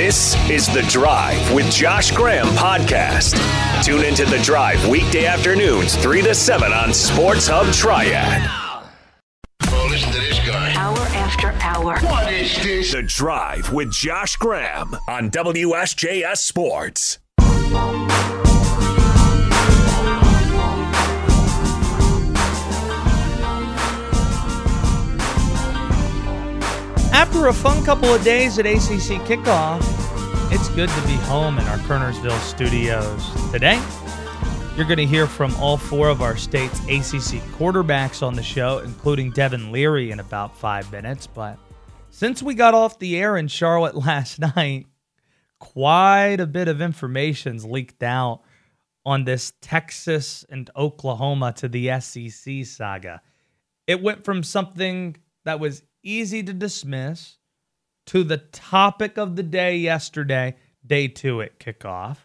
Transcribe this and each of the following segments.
This is The Drive with Josh Graham podcast. Tune into The Drive weekday afternoons, 3 to 7 on Sports Hub Triad. Oh, listen to this guy. Hour after hour. What is this? The Drive with Josh Graham on WSJS Sports. After a fun couple of days at ACC kickoff, it's good to be home in our Kernersville studios. Today, you're going to hear from all four of our state's ACC quarterbacks on the show, including Devin Leary in about five minutes. But since we got off the air in Charlotte last night, quite a bit of information's leaked out on this Texas and Oklahoma to the SEC saga. It went from something that was easy to dismiss to the topic of the day yesterday, day two at kickoff,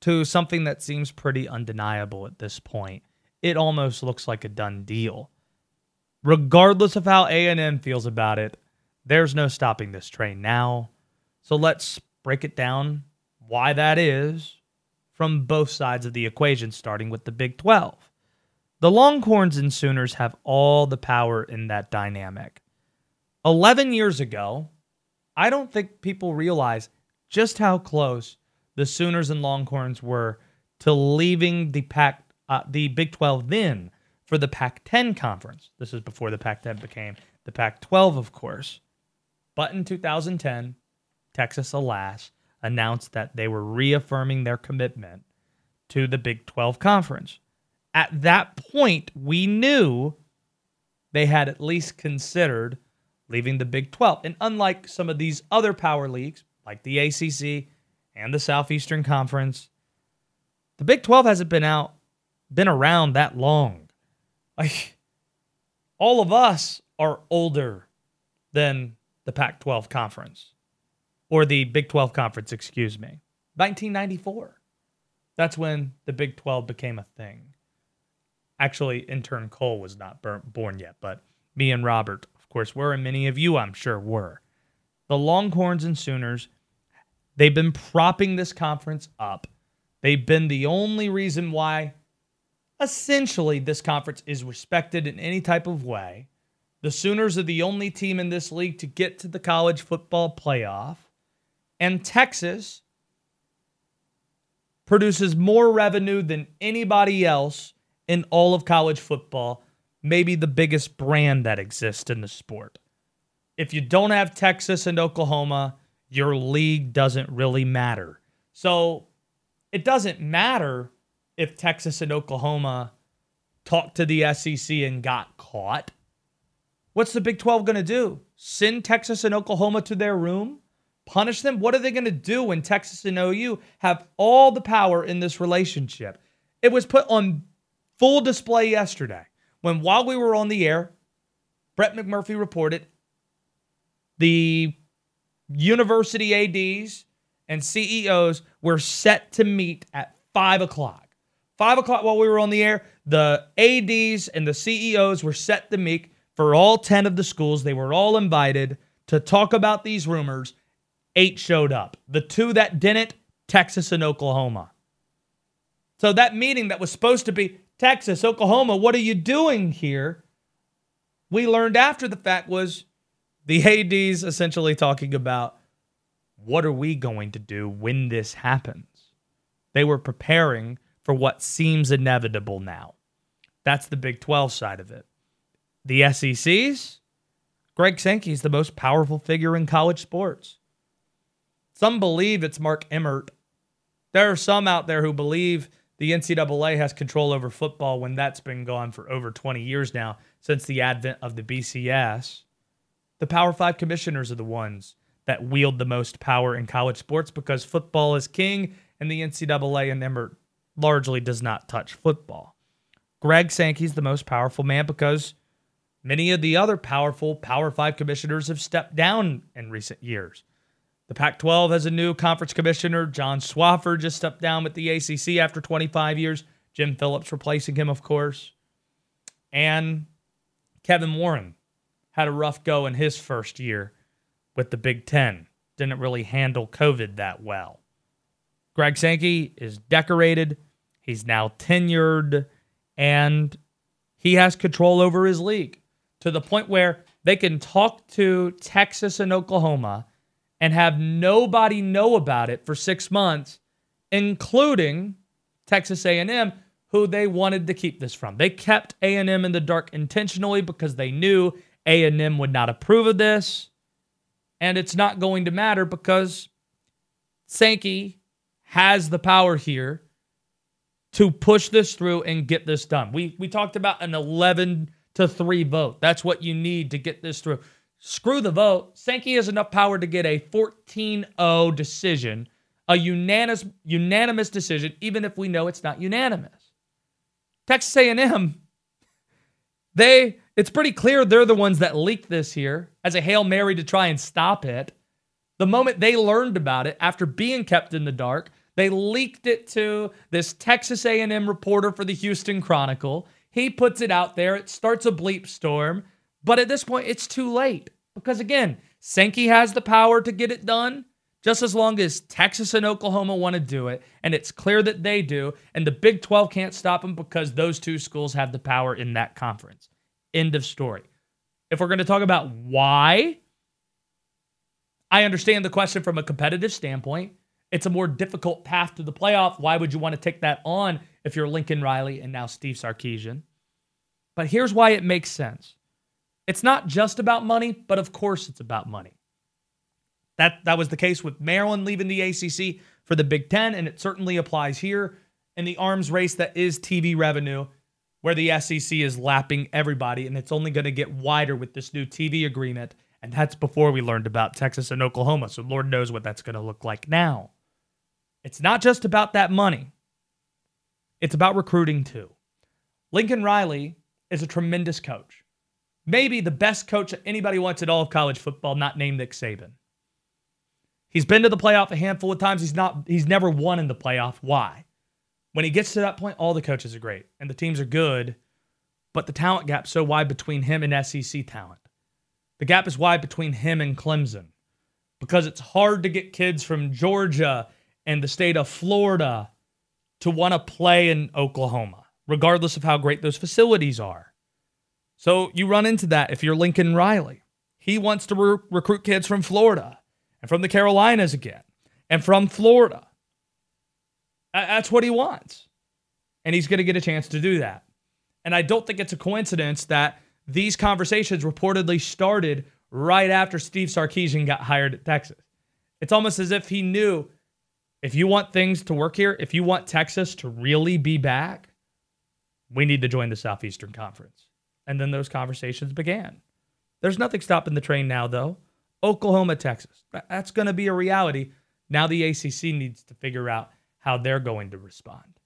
to something that seems pretty undeniable at this point. It almost looks like a done deal. Regardless of how A&M feels about it, there's no stopping this train now. So let's break it down why that is from both sides of the equation, starting with the Big 12. The Longhorns and Sooners have all the power in that dynamic. 11 years ago, I don't think people realize just how close the Sooners and Longhorns were to leaving the Pac, uh, the Big 12 then for the Pac-10 conference. This is before the Pac-10 became the Pac-12, of course. But in 2010, Texas, alas, announced that they were reaffirming their commitment to the Big 12 conference. At that point, we knew they had at least considered leaving the Big 12. And unlike some of these other power leagues, like the ACC and the Southeastern Conference, the Big 12 hasn't been out, been around that long. Like, all of us are older than the Pac 12 conference or the Big 12 conference, excuse me. 1994. That's when the Big 12 became a thing. Actually, intern Cole was not born yet, but me and Robert course, were, and many of you, I'm sure, were. The Longhorns and Sooners, they've been propping this conference up. They've been the only reason why, essentially, this conference is respected in any type of way. The Sooners are the only team in this league to get to the college football playoff. And Texas produces more revenue than anybody else in all of college football maybe the biggest brand that exists in the sport. If you don't have Texas and Oklahoma, your league doesn't really matter. So it doesn't matter if Texas and Oklahoma talked to the SEC and got caught. What's the Big 12 going to do? Send Texas and Oklahoma to their room? Punish them? What are they going to do when Texas and OU have all the power in this relationship? It was put on full display yesterday when while we were on the air, Brett McMurphy reported the university ADs and CEOs were set to meet at five o'clock. Five o'clock while we were on the air, the ADs and the CEOs were set to meet for all 10 of the schools. They were all invited to talk about these rumors. Eight showed up. The two that didn't, Texas and Oklahoma. So that meeting that was supposed to be Texas, Oklahoma, what are you doing here? We learned after the fact was the ADs essentially talking about what are we going to do when this happens? They were preparing for what seems inevitable now. That's the Big 12 side of it. The SEC's, Greg Sankey is the most powerful figure in college sports. Some believe it's Mark Emmert. There are some out there who believe the NCAA has control over football when that's been gone for over 20 years now since the advent of the BCS. The Power Five commissioners are the ones that wield the most power in college sports because football is king and the NCAA and Emmert largely does not touch football. Greg Sankey's the most powerful man because many of the other powerful Power Five commissioners have stepped down in recent years. The Pac 12 has a new conference commissioner. John Swofford just stepped down with the ACC after 25 years. Jim Phillips replacing him, of course. And Kevin Warren had a rough go in his first year with the Big Ten, didn't really handle COVID that well. Greg Sankey is decorated. He's now tenured and he has control over his league to the point where they can talk to Texas and Oklahoma and have nobody know about it for 6 months including Texas A&M who they wanted to keep this from. They kept A&M in the dark intentionally because they knew A&M would not approve of this and it's not going to matter because Sankey has the power here to push this through and get this done. We we talked about an 11 to 3 vote. That's what you need to get this through. Screw the vote. Sankey has enough power to get a 14-0 decision, a unanimous unanimous decision even if we know it's not unanimous. Texas A&M they it's pretty clear they're the ones that leaked this here as a Hail Mary to try and stop it. The moment they learned about it after being kept in the dark, they leaked it to this Texas A&M reporter for the Houston Chronicle. He puts it out there. It starts a bleep storm, but at this point it's too late because again, Sankey has the power to get it done just as long as Texas and Oklahoma want to do it, and it's clear that they do, and the Big 12 can't stop them because those two schools have the power in that conference. End of story. If we're going to talk about why, I understand the question from a competitive standpoint. It's a more difficult path to the playoff. Why would you want to take that on if you're Lincoln Riley and now Steve Sarkisian? But here's why it makes sense. It's not just about money, but of course it's about money. That that was the case with Maryland leaving the ACC for the Big 10 and it certainly applies here in the arms race that is TV revenue where the SEC is lapping everybody and it's only going to get wider with this new TV agreement and that's before we learned about Texas and Oklahoma. So Lord knows what that's going to look like now. It's not just about that money, it's about recruiting too. Lincoln Riley is a tremendous coach. Maybe the best coach that anybody wants at all of college football, not named Nick Saban. He's been to the playoff a handful of times. He's not he's never won in the playoff. Why? When he gets to that point, all the coaches are great and the teams are good, but the talent gap's so wide between him and SEC talent. The gap is wide between him and Clemson because it's hard to get kids from Georgia and the state of Florida to want to play in Oklahoma, regardless of how great those facilities are. So you run into that if you're Lincoln Riley. He wants to re- recruit kids from Florida and from the Carolinas again and from Florida. That's what he wants. And he's going to get a chance to do that. And I don't think it's a coincidence that these conversations reportedly started right after Steve Sarkisian got hired at Texas. It's almost as if he knew if you want things to work here, if you want Texas to really be back, we need to join the Southeastern Conference. And then those conversations began. There's nothing stopping the train now, though. Oklahoma, Texas. That's going to be a reality. Now the ACC needs to figure out how they're going to respond.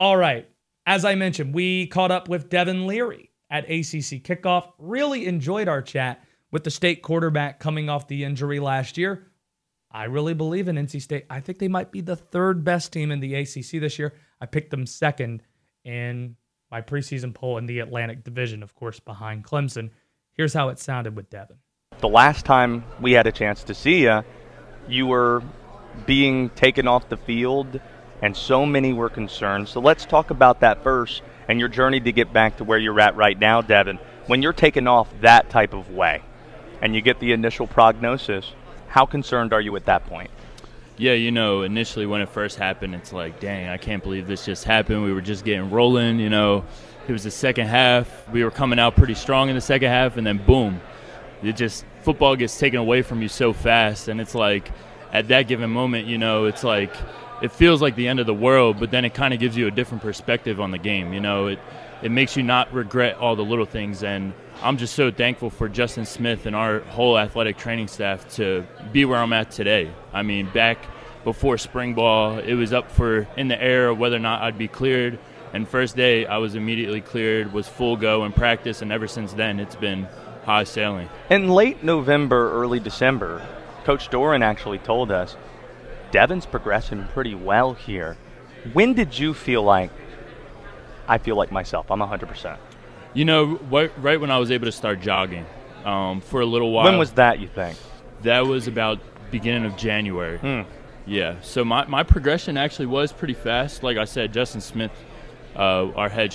All right. As I mentioned, we caught up with Devin Leary at ACC kickoff. Really enjoyed our chat with the state quarterback coming off the injury last year. I really believe in NC State. I think they might be the third best team in the ACC this year. I picked them second in my preseason poll in the Atlantic Division, of course, behind Clemson. Here's how it sounded with Devin. The last time we had a chance to see you, you were being taken off the field, and so many were concerned. So let's talk about that first and your journey to get back to where you're at right now, Devin. When you're taken off that type of way and you get the initial prognosis, how concerned are you at that point? Yeah, you know, initially when it first happened, it's like, dang, I can't believe this just happened. We were just getting rolling, you know. It was the second half. We were coming out pretty strong in the second half, and then boom, it just football gets taken away from you so fast, and it's like at that given moment, you know, it's like it feels like the end of the world, but then it kind of gives you a different perspective on the game. You know, it it makes you not regret all the little things, and I'm just so thankful for Justin Smith and our whole athletic training staff to be where I'm at today. I mean, back before spring ball, it was up for in the air whether or not I'd be cleared. And first day, I was immediately cleared, was full go in practice, and ever since then, it's been high sailing. In late November, early December, Coach Doeren actually told us Devin's progressing pretty well here. When did you feel like I feel like myself? I'm 100%. You know, right, right when I was able to start jogging um, for a little while. When was that, you think? That was about beginning of January. Hmm. Yeah. So my, my progression actually was pretty fast. Like I said, Justin Smith, uh, our head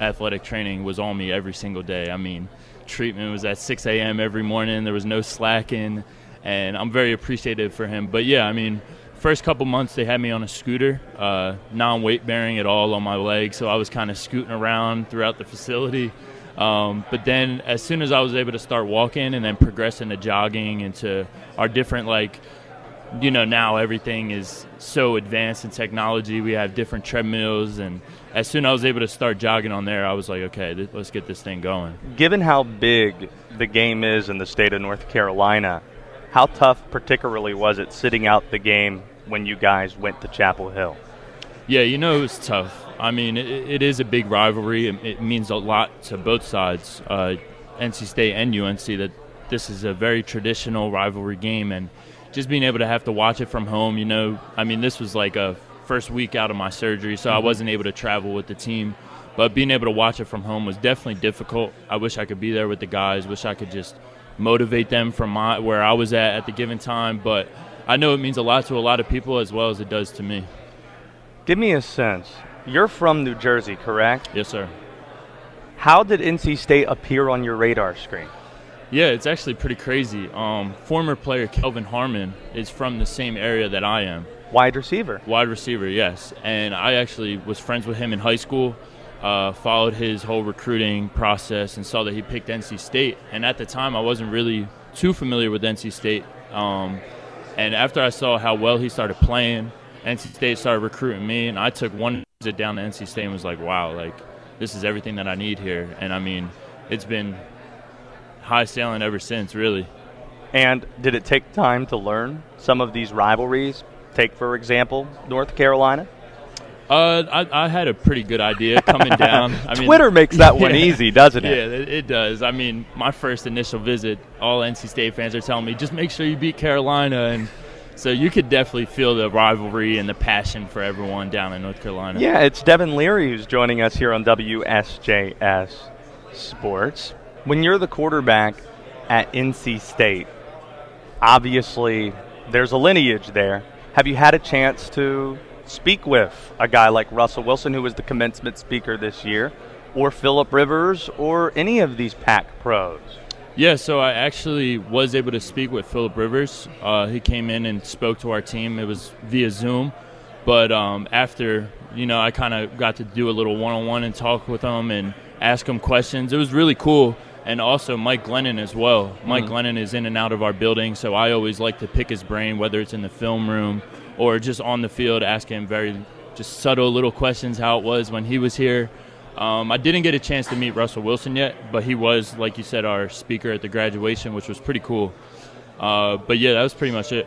athletic training was on me every single day. I mean, treatment was at 6 a.m. every morning. There was no slacking, and I'm very appreciative for him. But yeah, I mean, first couple months they had me on a scooter, uh, non-weight bearing at all on my legs, so I was kind of scooting around throughout the facility. Um, but then, as soon as I was able to start walking and then progress into jogging into our different like you know now everything is so advanced in technology we have different treadmills and as soon as i was able to start jogging on there i was like okay th- let's get this thing going Given how big the game is in the state of North Carolina, how tough particularly was it sitting out the game when you guys went to Chapel Hill? yeah you know it was tough. I mean it, it is a big rivalry. It, it means a lot to both sides uh, nc state and unc that this is a very traditional rivalry game and just being able to have to watch it from home you know i mean this was like a first week out of my surgery so i wasn't able to travel with the team. But being able to watch it from home was definitely difficult. I wish i could be there with the guys. Wish i could just motivate them from my where i was at at the given time. But i know it means a lot to a lot of people as well as it does to me Give me a sense. You're from New Jersey, correct? yes sir How did NC State appear on your radar screen? Yeah, it's actually pretty crazy. Um, former player Kelvin Harmon is from the same area that I am. Wide receiver. Wide receiver, yes. And I actually was friends with him in high school, uh, followed his whole recruiting process, and saw that he picked NC State. And at the time, I wasn't really too familiar with NC State. Um, and after I saw how well he started playing, NC State started recruiting me, and I took one visit down to NC State and was like, wow, like, this is everything that I need here. And I mean, it's been high sailing ever since, really. And did it take time to learn some of these rivalries? Take, for example, North Carolina. Uh, I, I had a pretty good idea coming down. I mean, Twitter makes that one Yeah. easy, doesn't Yeah, it? it, it does. I mean, my first initial visit, all NC State fans are telling me, just make sure you beat Carolina, and so you could definitely feel the rivalry and the passion for everyone down in North Carolina. Yeah, it's Devin Leary who's joining us here on WSJS Sports. When you're the quarterback at NC State, obviously there's a lineage there. Have you had a chance to speak with a guy like Russell Wilson, who was the commencement speaker this year, or Philip Rivers, or any of these Pack pros? Yeah, so I actually was able to speak with Philip Rivers. Uh, he came in and spoke to our team. It was via Zoom, but um, after you know, I kind of got to do a little one-on-one and talk with him and ask him questions. It was really cool. And also Mike Glennon as well. Mike Glennon is in and out of our building, so I always like to pick his brain, whether it's in the film room or just on the field, asking very just subtle little questions how it was when he was here. Um, I didn't get a chance to meet Russell Wilson yet, but he was, like you said, our speaker at the graduation, which was pretty cool. Uh, but yeah, that was pretty much it.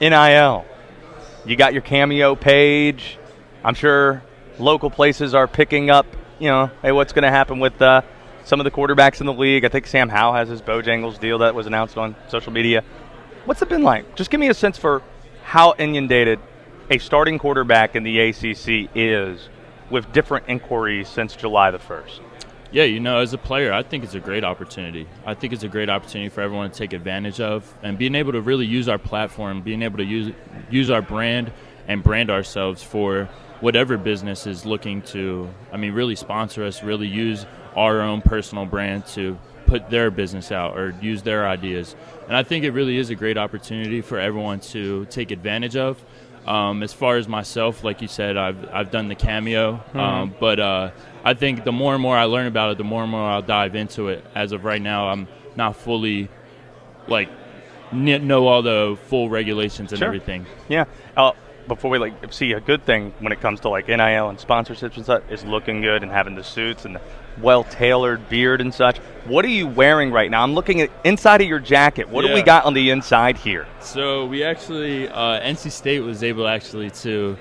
NIL. You got your cameo page. I'm sure local places are picking up, you know, hey, what's going to happen with uh, some of the quarterbacks in the league? I think Sam Howell has his Bojangles deal that was announced on social media. What's it been like? Just give me a sense for how inundated a starting quarterback in the ACC is with different inquiries since July the 1st. Yeah, you know, as a player, I think it's a great opportunity. I think it's a great opportunity for everyone to take advantage of and being able to really use our platform, being able to use use our brand and brand ourselves for whatever business is looking to, I mean, really sponsor us, really use our own personal brand to put their business out or use their ideas. And I think it really is a great opportunity for everyone to take advantage of. Um, as far as myself, like you said, I've, I've done the cameo, um, but uh, I think the more and more I learn about it, the more and more I'll dive into it. As of right now, I'm not fully like kn- know all the full regulations and Sure. everything. Yeah. Uh, before we like see a good thing when it comes to like NIL and sponsorships and stuff is looking good and having the suits and the well tailored beard and such. What are you wearing right now? I'm looking at inside of your jacket. What do we got on the inside here? So we actually, uh, NC State was able actually to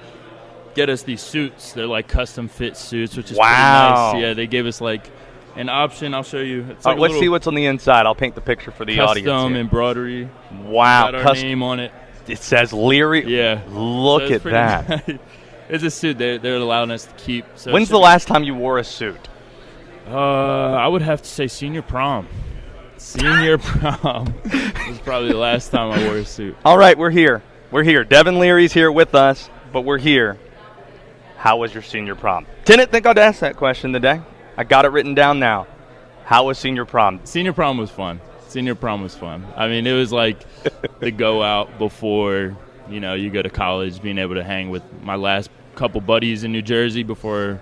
get us these suits. They're like custom fit suits, which is Wow. pretty nice. Yeah, they gave us like an option. I'll show you. It's like right, let's see what's on the inside. I'll paint the picture for the audience. custom embroidery. wow, Got our cus- name on it. it says Leary. Yeah. Look So at that. nice. it's a suit they're, they're allowing us to keep. So When's the last time you wore a suit? Uh, I would have to say senior prom. Senior prom was probably the last time I wore a suit. All right, we're here. We're here. Devin Leary's here with us, but we're here. How was your senior prom? Didn't think I'd ask that question today. I got it written down now. How was senior prom? Senior prom was fun. Senior prom was fun. I mean, it was like the go out before you know you go to college, being able to hang with my last couple buddies in New Jersey before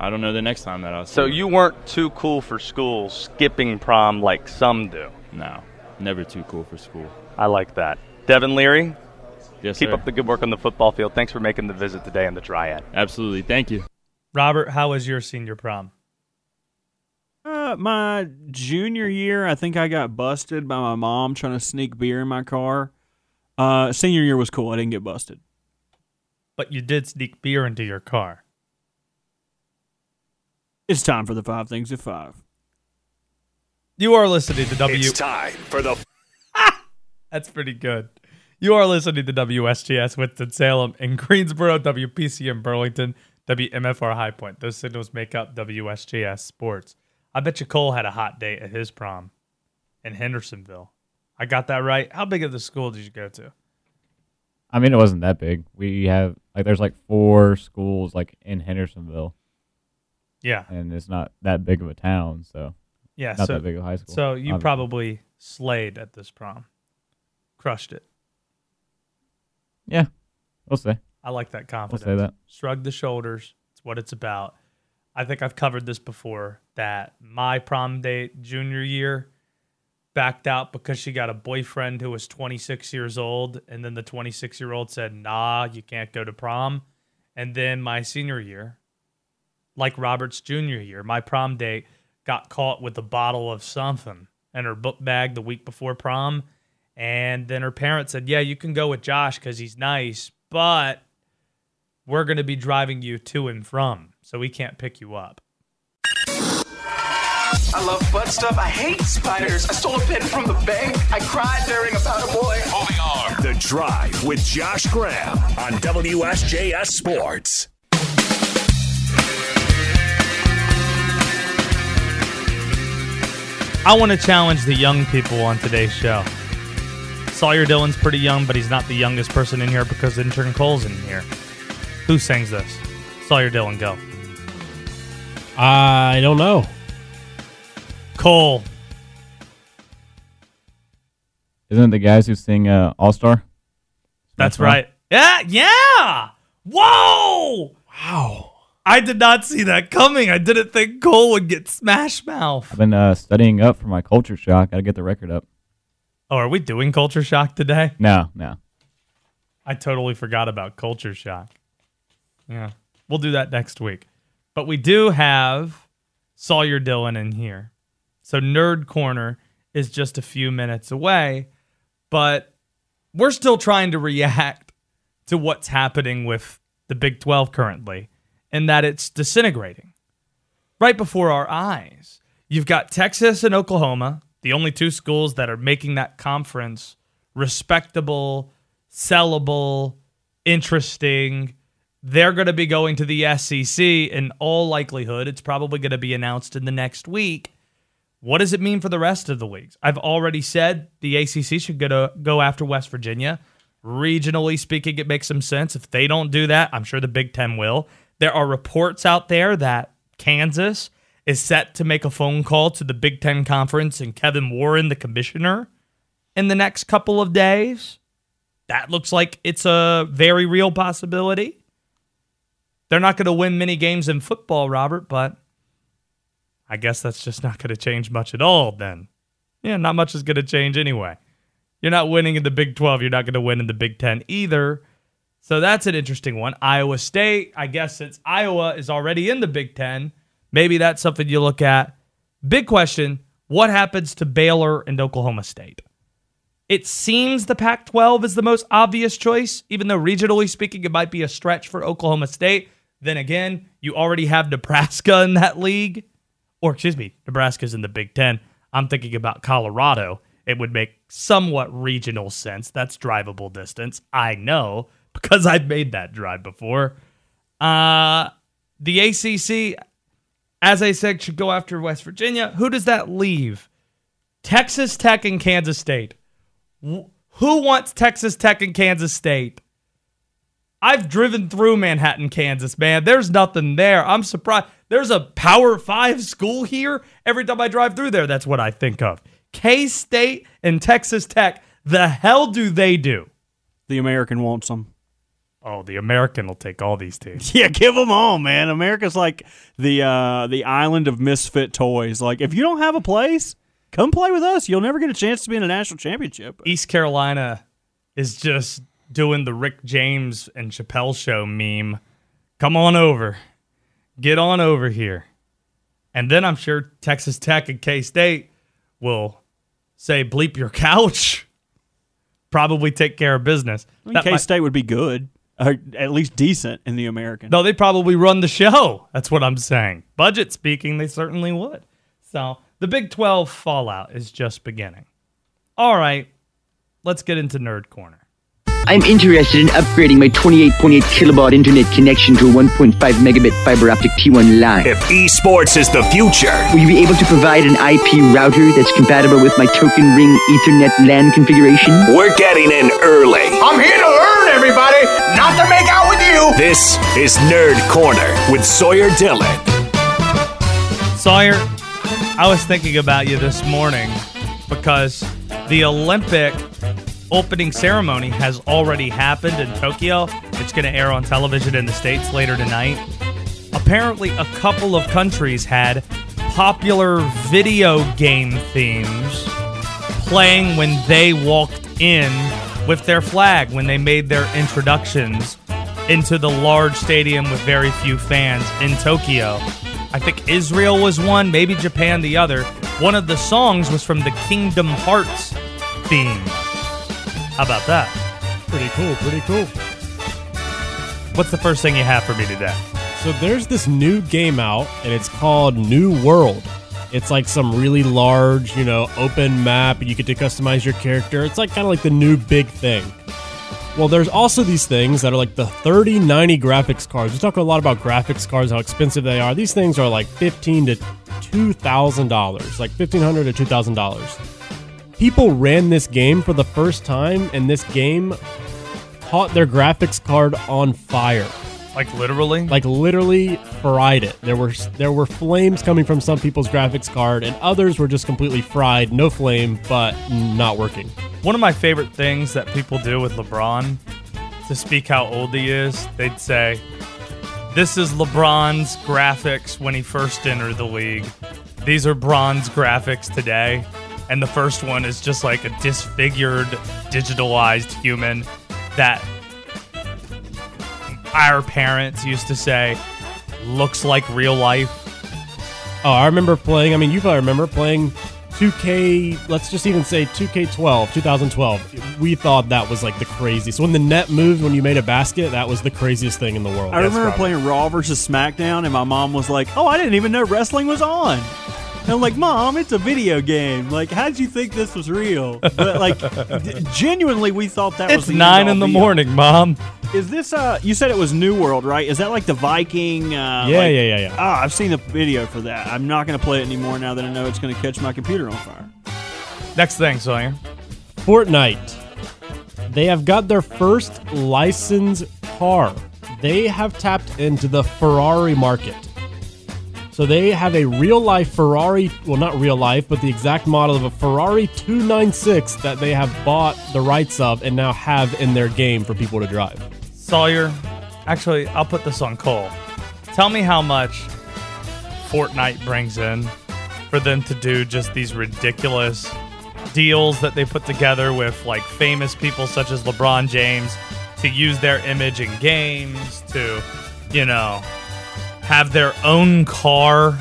I don't know the next time that I'll. see So you weren't too cool for school, skipping prom like some do. no, never too cool for school. I like that. Devin Leary, Yes, keep sir. up the good work on the football field. Thanks for making the visit today in the Triad. Absolutely, thank you. Robert, how was your senior prom? Uh, my junior year, I think I got busted by my mom trying to sneak beer in my car. Uh, senior year was cool. I didn't get busted. But you did sneak beer into your car. It's time for the five things at five. You are listening to W. It's time for the That's pretty good. You are listening to WSJS Winston-Salem in Greensboro, WPC in Burlington, WMFR High Point. Those signals make up WSJS Sports. I bet you Cole had a hot date at his prom in Hendersonville. I got that right. How big of the school did you go to? I mean, it wasn't that big. We have like there's like four schools like in Hendersonville, Yeah. and it's not that big of a town, so Yeah. not so, that big of a high school. so you obviously. probably slayed at this prom. Crushed it. yeah, we'll say I like that confidence. we'll say that. Shrug the shoulders. It's what it's about. I think I've covered this before that my prom date junior year backed out because she got a boyfriend who was 26 years old. And then the 26 year old said, nah, you can't go to prom. And then my senior year, like Robert's junior year, my prom date got caught with a bottle of something in her book bag the week before prom. And then her parents said, yeah, you can go with Josh because he's nice, but we're going to be driving you to and from, so we can't pick you up. I love butt stuff. I hate spiders. I stole a pen from the bank. I cried during About a Boy. Moving on. The Drive with Josh Graham on WSJS Sports. I want to challenge the young people on today's show. Sawyer Dillion's pretty young, but he's not the youngest person in here because intern Cole's in here. Who sings this? Sawyer Dillion, go. I don't know. Cole. Isn't it the guys who sing uh, All Star? That's right. Yeah, yeah. Whoa. Wow. I did not see that coming. I didn't think Cole would get smash mouth. I've been uh, studying up for my culture shock. Got to get the record up. Oh, are we doing culture shock today? No, no. I totally forgot about Culture Shock. Yeah. We'll do that next week. But we do have Sawyer Dillion in here. So Nerd Corner is just a few minutes away, but we're still trying to react to what's happening with the Big 12 currently and that it's disintegrating right before our eyes. You've got Texas and Oklahoma, the only two schools that are making that conference respectable, sellable, interesting. They're going to be going to the SEC in all likelihood. It's probably going to be announced in the next week. What does it mean for the rest of the leagues? I've already said the ACC should go to go after West Virginia. Regionally speaking, it makes some sense. If they don't do that, I'm sure the Big Ten will. There are reports out there that Kansas is set to make a phone call to the Big Ten Conference and Kevin Warren, the commissioner, in the next couple of days. That looks like it's a very real possibility. They're not going to win many games in football, Robert, but I guess that's just not going to change much at all then. Yeah, not much is going to change anyway. You're not winning in the Big 12, you're not going to win in the Big 10 either. So that's an interesting one. Iowa State, I guess since Iowa is already in the Big 10, maybe that's something you look at. Big question what happens to Baylor and Oklahoma State? It seems the Pac 12 is the most obvious choice, even though regionally speaking, it might be a stretch for Oklahoma State. Then again, you already have Nebraska in that league. Or, excuse me, Nebraska's in the Big Ten. I'm thinking about Colorado. It would make somewhat regional sense. That's drivable distance. I know because I've made that drive before. Uh, the ACC, as I said, should go after West Virginia. Who does that leave? Texas Tech and Kansas State. Who wants Texas Tech and Kansas State? I've driven through Manhattan, Kansas, man. There's nothing there. I'm surprised. There's a Power Five school here. Every time I drive through there, that's what I think of. K State and Texas Tech. The hell do they do? The American wants them. Oh, the American will take all these teams. Yeah, give them all, man. America's like the uh, the island of misfit toys. Like, if you don't have a place, come play with us. You'll never get a chance to be in a national championship. East Carolina is just doing the Rick James and Chappelle show meme. Come on over. Get on over here. And then I'm sure Texas Tech and K State will say, bleep your couch. Probably take care of business. I mean, That K might- State would be good, or at least decent in the American. no, they probably run the show. That's what I'm saying. Budget speaking, they certainly would. So the Big 12 fallout is just beginning. All right, let's get into Nerd Corner. I'm interested in upgrading my 28.8 kilobaud internet connection to a 1.5 megabit fiber optic T1 line. If esports is the future, Will you be able to provide an IP router that's compatible with my token ring Ethernet LAN configuration? we're getting in early. I'm here to learn, everybody, not to make out with you. This is Nerd Corner with Sawyer Dillion. Sawyer, I was thinking about you this morning because the Olympic opening ceremony has already happened in Tokyo. It's going to air on television in the States later tonight. Apparently, a couple of countries had popular video game themes playing when they walked in with their flag, when they made their introductions into the large stadium with very few fans in Tokyo. I think Israel was one, maybe Japan the other. One of the songs was from the Kingdom Hearts theme. How about that? Pretty cool, pretty cool. What's the first thing you have for me today? So there's this new game out, and it's called New World. It's like some really large, you know, open map, and you get to customize your character. It's like kind of like the new big thing. Well, there's also these things that are like the 3090 graphics cards. We talk a lot about graphics cards, how expensive they are. These things are like fifteen to two thousand dollars, like fifteen hundred to two thousand dollars. People ran this game for the first time, and this game caught their graphics card on fire Like literally? like literally fried it. There were there were flames coming from some people's graphics card, and others were just completely fried, no flame, but not working. One of my favorite things that people do with LeBron to speak how old he is, they'd say, This is LeBron's graphics when he first entered the league. These are Bron's graphics today. And the first one is just like a disfigured, digitalized human that our parents used to say looks like real life. Oh, I remember playing. I mean, you probably remember playing 2K. Let's just even say 2K12, 2012. We thought that was like the craziest. When the net moved when you made a basket, that was the craziest thing in the world. I That's remember probably- playing Raw versus SmackDown, and my mom was like, "Oh, I didn't even know wrestling was on." And I'm like, "Mom, it's a video game. Like, how'd you think this was real?" But like, d- genuinely, we thought that was It's the nine in the be-all. morning, Mom. Is this? Uh, you said it was New World, right? Is that like the Viking? Uh, Yeah, like- yeah, yeah, yeah. Ah, I've seen the video for that. I'm not going to play it anymore now that I know it's going to catch my computer on fire. Next thing, Sawyer. Fortnite. They have got their first licensed car. They have tapped into the Ferrari market. So they have a real life Ferrari, well, not real life, but the exact model of a Ferrari 296 that they have bought the rights of and now have in their game for people to drive. Sawyer, actually, I'll put this on Cole. Tell me how much Fortnite brings in for them to do just these ridiculous deals that they put together with like famous people such as LeBron James to use their image in games, to, you know, have their own car.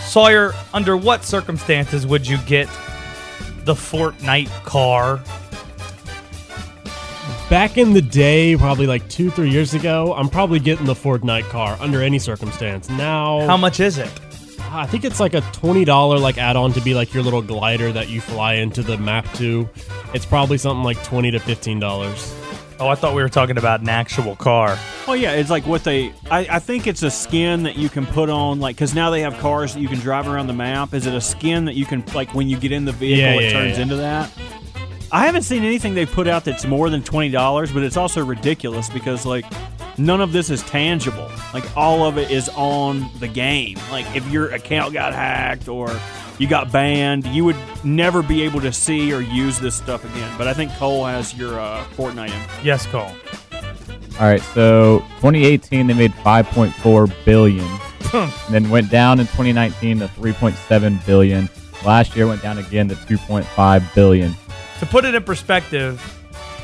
Sawyer, under what circumstances would you get the Fortnite car? Back in the day, probably like two, three years ago, I'm probably getting the Fortnite car under any circumstance. Now, How much is it? I think it's like a twenty dollar like add-on to be like your little glider that you fly into the map to. It's probably something like twenty to fifteen dollars. Oh, I thought we were talking about an actual car. Well, yeah, it's like what they. I, I think it's a skin that you can put on, like, because now they have cars that you can drive around the map. Is it a skin that you can, like, when you get in the vehicle, Yeah, it turns yeah. into that? I haven't seen anything they've put out that's more than twenty dollars, but it's also ridiculous because like none of this is tangible. Like all of it is on the game. Like if your account got hacked or you got banned, you would never be able to see or use this stuff again. But I think Cole has your uh, Fortnite. In. Yes, Cole. All right, so 2018 they made 5.4 billion, and then went down in 2019 to 3.7 billion. Last year went down again to 2.5 billion. To put it in perspective,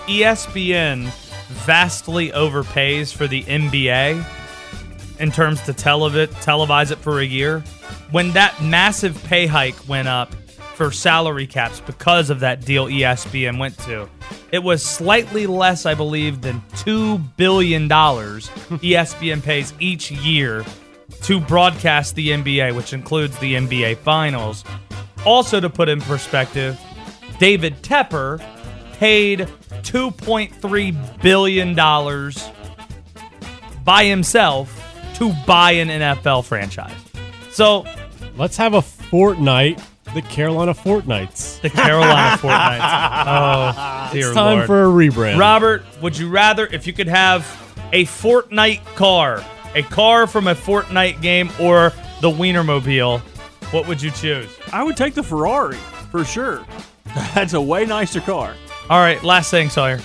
ESPN vastly overpays for the NBA in terms to televi- televise it for a year. When that massive pay hike went up for salary caps because of that deal ESPN went to, it was slightly less, I believe, than $2 billion ESPN pays each year to broadcast the NBA, which includes the NBA Finals. Also, to put in perspective, David Tepper paid $2.3 billion by himself to buy an NFL franchise. So let's have a Fortnite, the Carolina Fortnites. The Carolina Fortnites. Oh, dear It's time Lord. for a rebrand. Robert, would you rather, if you could have a Fortnite car, a car from a Fortnite game, or the Wienermobile, what would you choose? I would take the Ferrari for sure. That's a way nicer car. All right, last thing, Sawyer.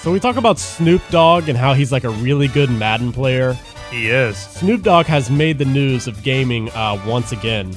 So we talk about Snoop Dogg and how he's like a really good Madden player. He is. Snoop Dogg has made the news of gaming uh, once again.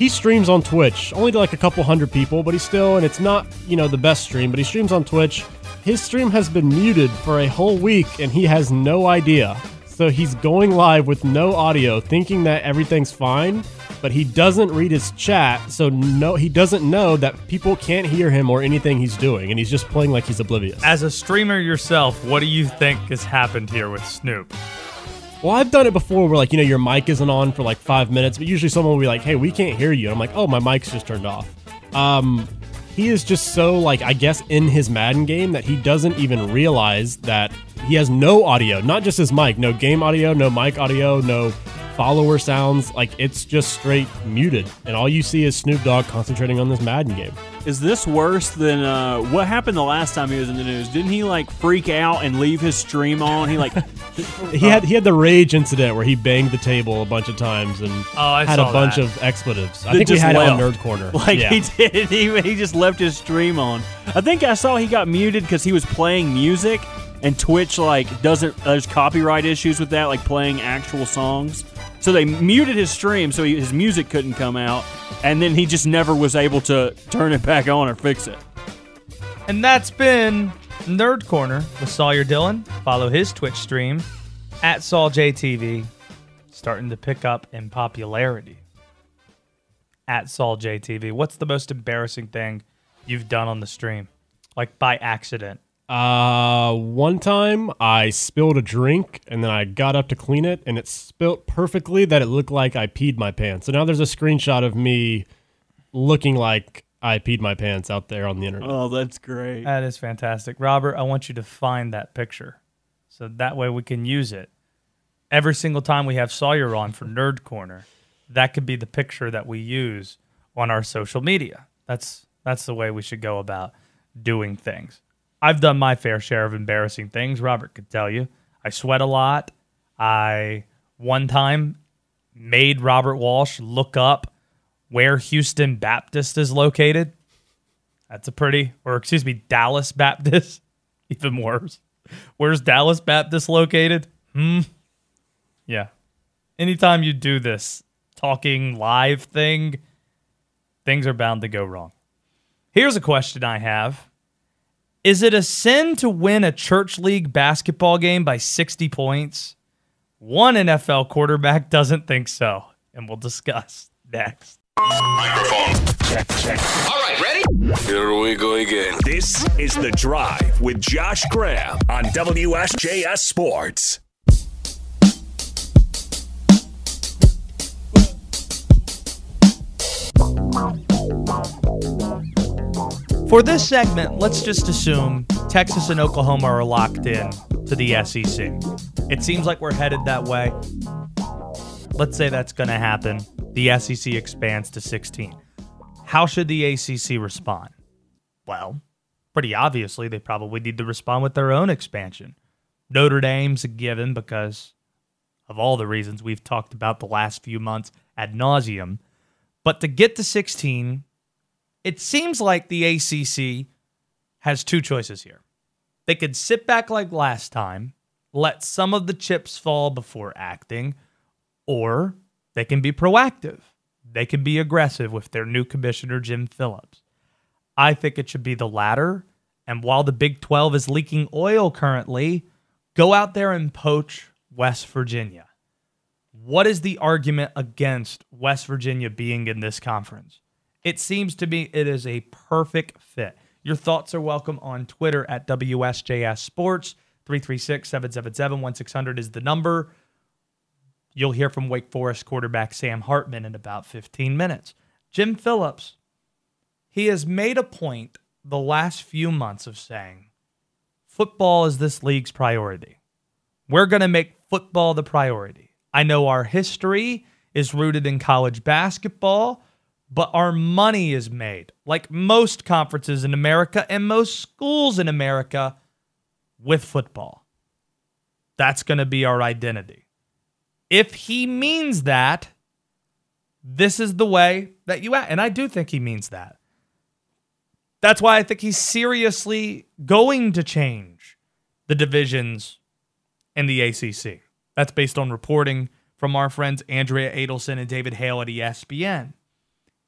He streams on Twitch, only to like a couple hundred people, but he's still, and it's not, you know, the best stream, but he streams on Twitch. His stream has been muted for a whole week and he has no idea. So he's going live with no audio, thinking that everything's fine, but he doesn't read his chat, so no, he doesn't know that people can't hear him or anything he's doing, and he's just playing like he's oblivious. As a streamer yourself, what do you think has happened here with Snoop? Well, I've done it before where, like, you know, your mic isn't on for like five minutes, but usually someone will be like, hey, we can't hear you. And I'm like, oh, my mic's just turned off. Um, he is just so, like, I guess in his Madden game that he doesn't even realize that he has no audio, not just his mic, no game audio, no mic audio, no follower sounds. Like, it's just straight muted. And all you see is Snoop Dogg concentrating on this Madden game. Is this worse than uh, what happened the last time he was in the news? Didn't he like freak out and leave his stream on? He like He had he had the rage incident where he banged the table a bunch of times and Oh, I had a bunch that. of expletives. I think we just had it on. Nerd Corner. Like Yeah. he did. He, he just left his stream on. I think I saw he got muted because he was playing music, and Twitch like doesn't. There's copyright issues with that, like playing actual songs. So they muted his stream so he, his music couldn't come out, and then he just never was able to turn it back on or fix it. And that's been Nerd Corner with Sawyer Dillion. Follow his Twitch stream at SaulJTV. Starting to pick up in popularity. At SaulJTV. What's the most embarrassing thing you've done on the stream? Like by accident. Uh, one time I spilled a drink and then I got up to clean it and it spilt perfectly that it looked like I peed my pants. So now there's a screenshot of me looking like I peed my pants out there on the internet. Oh, that's great. That is fantastic. Robert, I want you to find that picture. So that way we can use it. Every single time we have Sawyer on for Nerd Corner, that could be the picture that we use on our social media. That's that's the way we should go about doing things. I've done my fair share of embarrassing things. Robert could tell you. I sweat a lot. I one time made Robert Walsh look up where Houston Baptist is located. That's a pretty, or excuse me, Dallas Baptist. Even worse. Where's Dallas Baptist located? Hmm. Yeah. Anytime you do this talking live thing, things are bound to go wrong. Here's a question I have Is it a sin to win a church league basketball game by 60 points? One NFL quarterback doesn't think so, and we'll discuss next. Check, check. All right, ready? Here we go again. This is The Drive with Josh Graham on WSJS Sports. For this segment, let's just assume Texas and Oklahoma are locked in to the SEC. It seems like we're headed that way. Let's say that's going to happen. The SEC expands to 16. How should the ACC respond? Well, pretty obviously, they probably need to respond with their own expansion. Notre Dame's a given because of all the reasons we've talked about the last few months ad nauseum. But to get to 16, it seems like the ACC has two choices here. They could sit back like last time, let some of the chips fall before acting, or they can be proactive. They can be aggressive with their new commissioner, Jim Phillips. I think it should be the latter. And while the Big 12 is leaking oil currently, go out there and poach West Virginia. What is the argument against West Virginia being in this conference? It seems to me it is a perfect fit. Your thoughts are welcome on Twitter at WSJS Sports. 336 777 1600 is the number. You'll hear from Wake Forest quarterback Sam Hartman in about 15 minutes. Jim Phillips, he has made a point the last few months of saying football is this league's priority. We're going to make football the priority. I know our history is rooted in college basketball, but our money is made, like most conferences in America and most schools in America, with football. That's going to be our identity. If he means that, this is the way that you act. And I do think he means that. That's why I think he's seriously going to change the divisions in the ACC. That's based on reporting from our friends Andrea Adelson and David Hale at ESPN.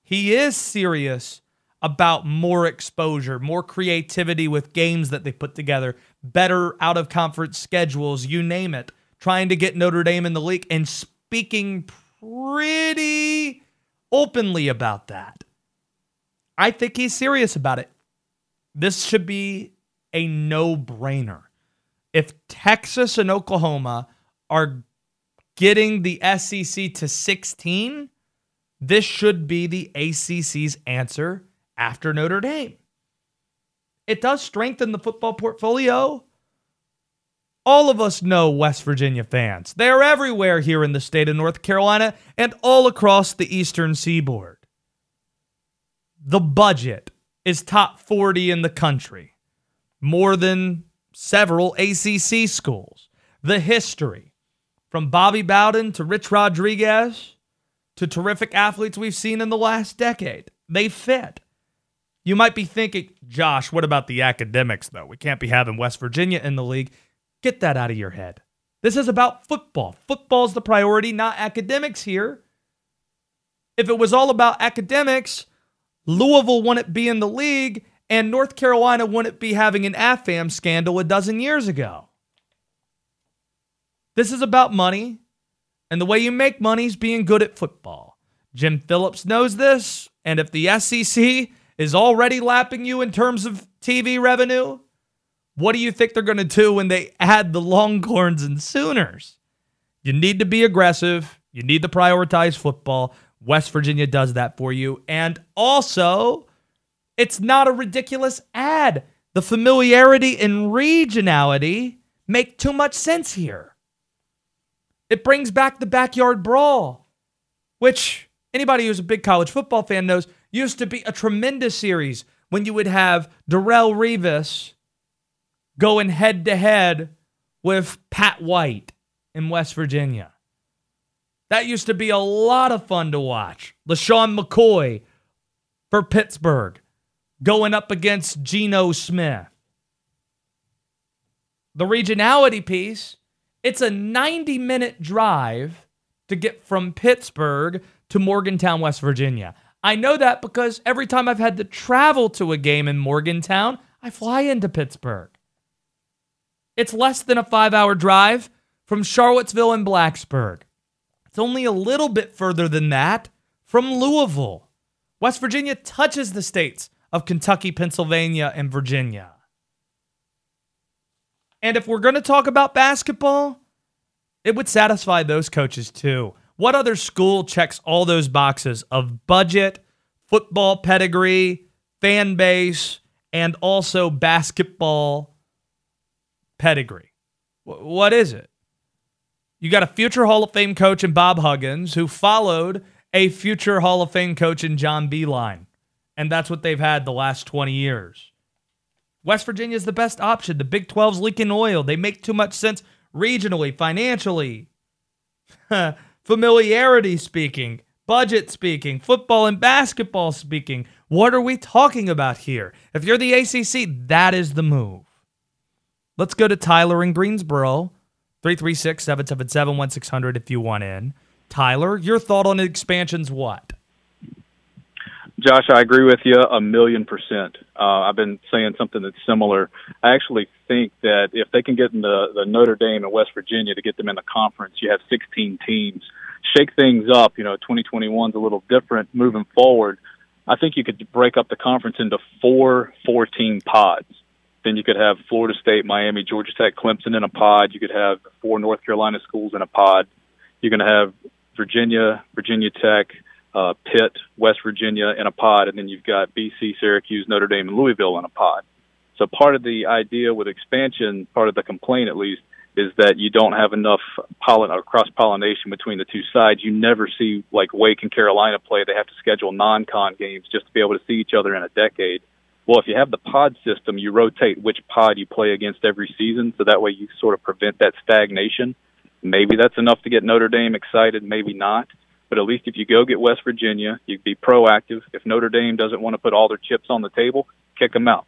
He is serious about more exposure, more creativity with games that they put together, better out of conference schedules, you name it, trying to get Notre Dame in the league and speaking pretty openly about that. I think he's serious about it. This should be a no brainer. If Texas and Oklahoma are getting the SEC to 16, this should be the ACC's answer after Notre Dame. It does strengthen the football portfolio. All of us know West Virginia fans. They are everywhere here in the state of North Carolina and all across the eastern seaboard. The budget is top 40 in the country, more than several ACC schools. The history, from Bobby Bowden to Rich Rodriguez to terrific athletes we've seen in the last decade. They fit. You might be thinking, Josh, what about the academics, though? We can't be having West Virginia in the league. Get that out of your head. This is about football. Football's the priority, not academics here. If it was all about academics, Louisville wouldn't be in the league, and North Carolina wouldn't be having an AFAM scandal a dozen years ago. This is about money. And the way you make money is being good at football. Jim Phillips knows this. And if the SEC is already lapping you in terms of TV revenue, what do you think they're going to do when they add the Longhorns and Sooners? You need to be aggressive. You need to prioritize football. West Virginia does that for you. And also, it's not a ridiculous ad. The familiarity and regionality make too much sense here. It brings back the backyard brawl, which anybody who's a big college football fan knows used to be a tremendous series when you would have Darrelle Revis going head to head with Pat White in West Virginia. That used to be a lot of fun to watch. LeSean McCoy for Pittsburgh going up against Geno Smith. The regionality piece it's a 90 minute drive to get from Pittsburgh to Morgantown, West Virginia. I know that because every time I've had to travel to a game in Morgantown, I fly into Pittsburgh. It's less than a five hour drive from Charlottesville and Blacksburg. It's only a little bit further than that from Louisville. West Virginia touches the states of Kentucky, Pennsylvania, and Virginia. And if we're going to talk about basketball, it would satisfy those coaches too. What other school checks all those boxes of budget, football pedigree, fan base, and also basketball pedigree. Wh- what is it? You got a future Hall of Fame coach in Bob Huggins who followed a future Hall of Fame coach in John Beilein. And that's what they've had the last 20 years. West Virginia is the best option. The Big 12's leaking oil. They make too much sense regionally, financially, familiarity speaking, budget speaking, football and basketball speaking. What are we talking about here? If you're the ACC, that is the move. Let's go to Tyler in Greensboro. 336 777 1600 if you want in. Tyler, your thought on expansion's what? Josh, I agree with you a million percent. Uh, I've been saying something that's similar. I actually think that if they can get in the, the Notre Dame and West Virginia to get them in the conference, you have 16 teams. Shake things up. You know, 2021 is a little different moving forward. I think you could break up the conference into four 14 pods. Then you could have Florida State, Miami, Georgia Tech, Clemson in a pod. You could have four North Carolina schools in a pod. You're going to have Virginia, Virginia Tech, uh, Pitt, West Virginia in a pod, and then you've got BC, Syracuse, Notre Dame, and Louisville in a pod. So part of the idea with expansion, part of the complaint at least, is that you don't have enough pollen or cross pollination between the two sides. You never see like Wake and Carolina play. They have to schedule non-con games just to be able to see each other in a decade. Well, if you have the pod system, you rotate which pod you play against every season, so that way you sort of prevent that stagnation. Maybe that's enough to get Notre Dame excited, maybe not. But at least if you go get West Virginia, you'd be proactive. If Notre Dame doesn't want to put all their chips on the table, kick them out.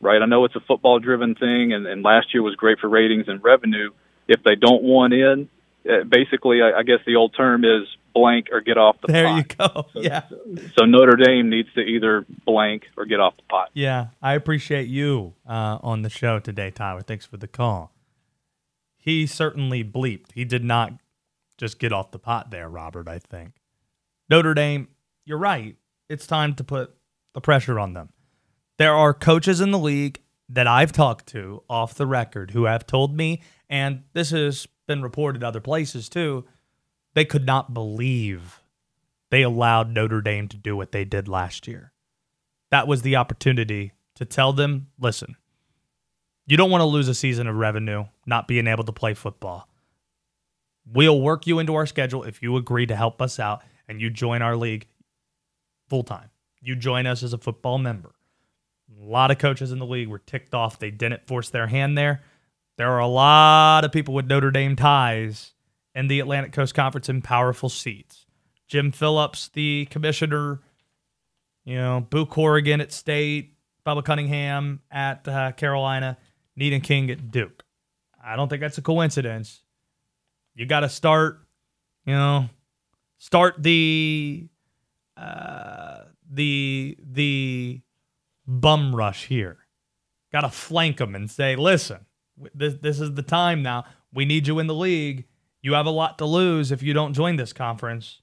Right? I know it's a football driven thing, and, and last year was great for ratings and revenue. If they don't want in, uh, basically, I, I guess the old term is blank or get off the pot. There pot. you go. Yeah. So Notre Dame needs to either blank or get off the pot. Yeah. I appreciate you uh, on the show today, Tyler. Thanks for the call. He certainly bleeped. He did not just get off the pot there, Robert, I think. Notre Dame, you're right. It's time to put the pressure on them. There are coaches in the league that I've talked to off the record who have told me, and this has been reported other places too, they could not believe they allowed Notre Dame to do what they did last year. That was the opportunity to tell them listen, you don't want to lose a season of revenue not being able to play football. We'll work you into our schedule if you agree to help us out and you join our league full time. You join us as a football member. A lot of coaches in the league were ticked off they didn't force their hand there. There are a lot of people with Notre Dame ties in the Atlantic Coast Conference in powerful seats. Jim Phillips, the commissioner, you know, Boo Corrigan at State, Bubba Cunningham at uh, Carolina, Nina King at Duke. I don't think that's a coincidence. You got to start, you know, start the uh, the the bum rush here. Got to flank them and say, listen, this this is the time now. We need you in the league. You have a lot to lose if you don't join this conference.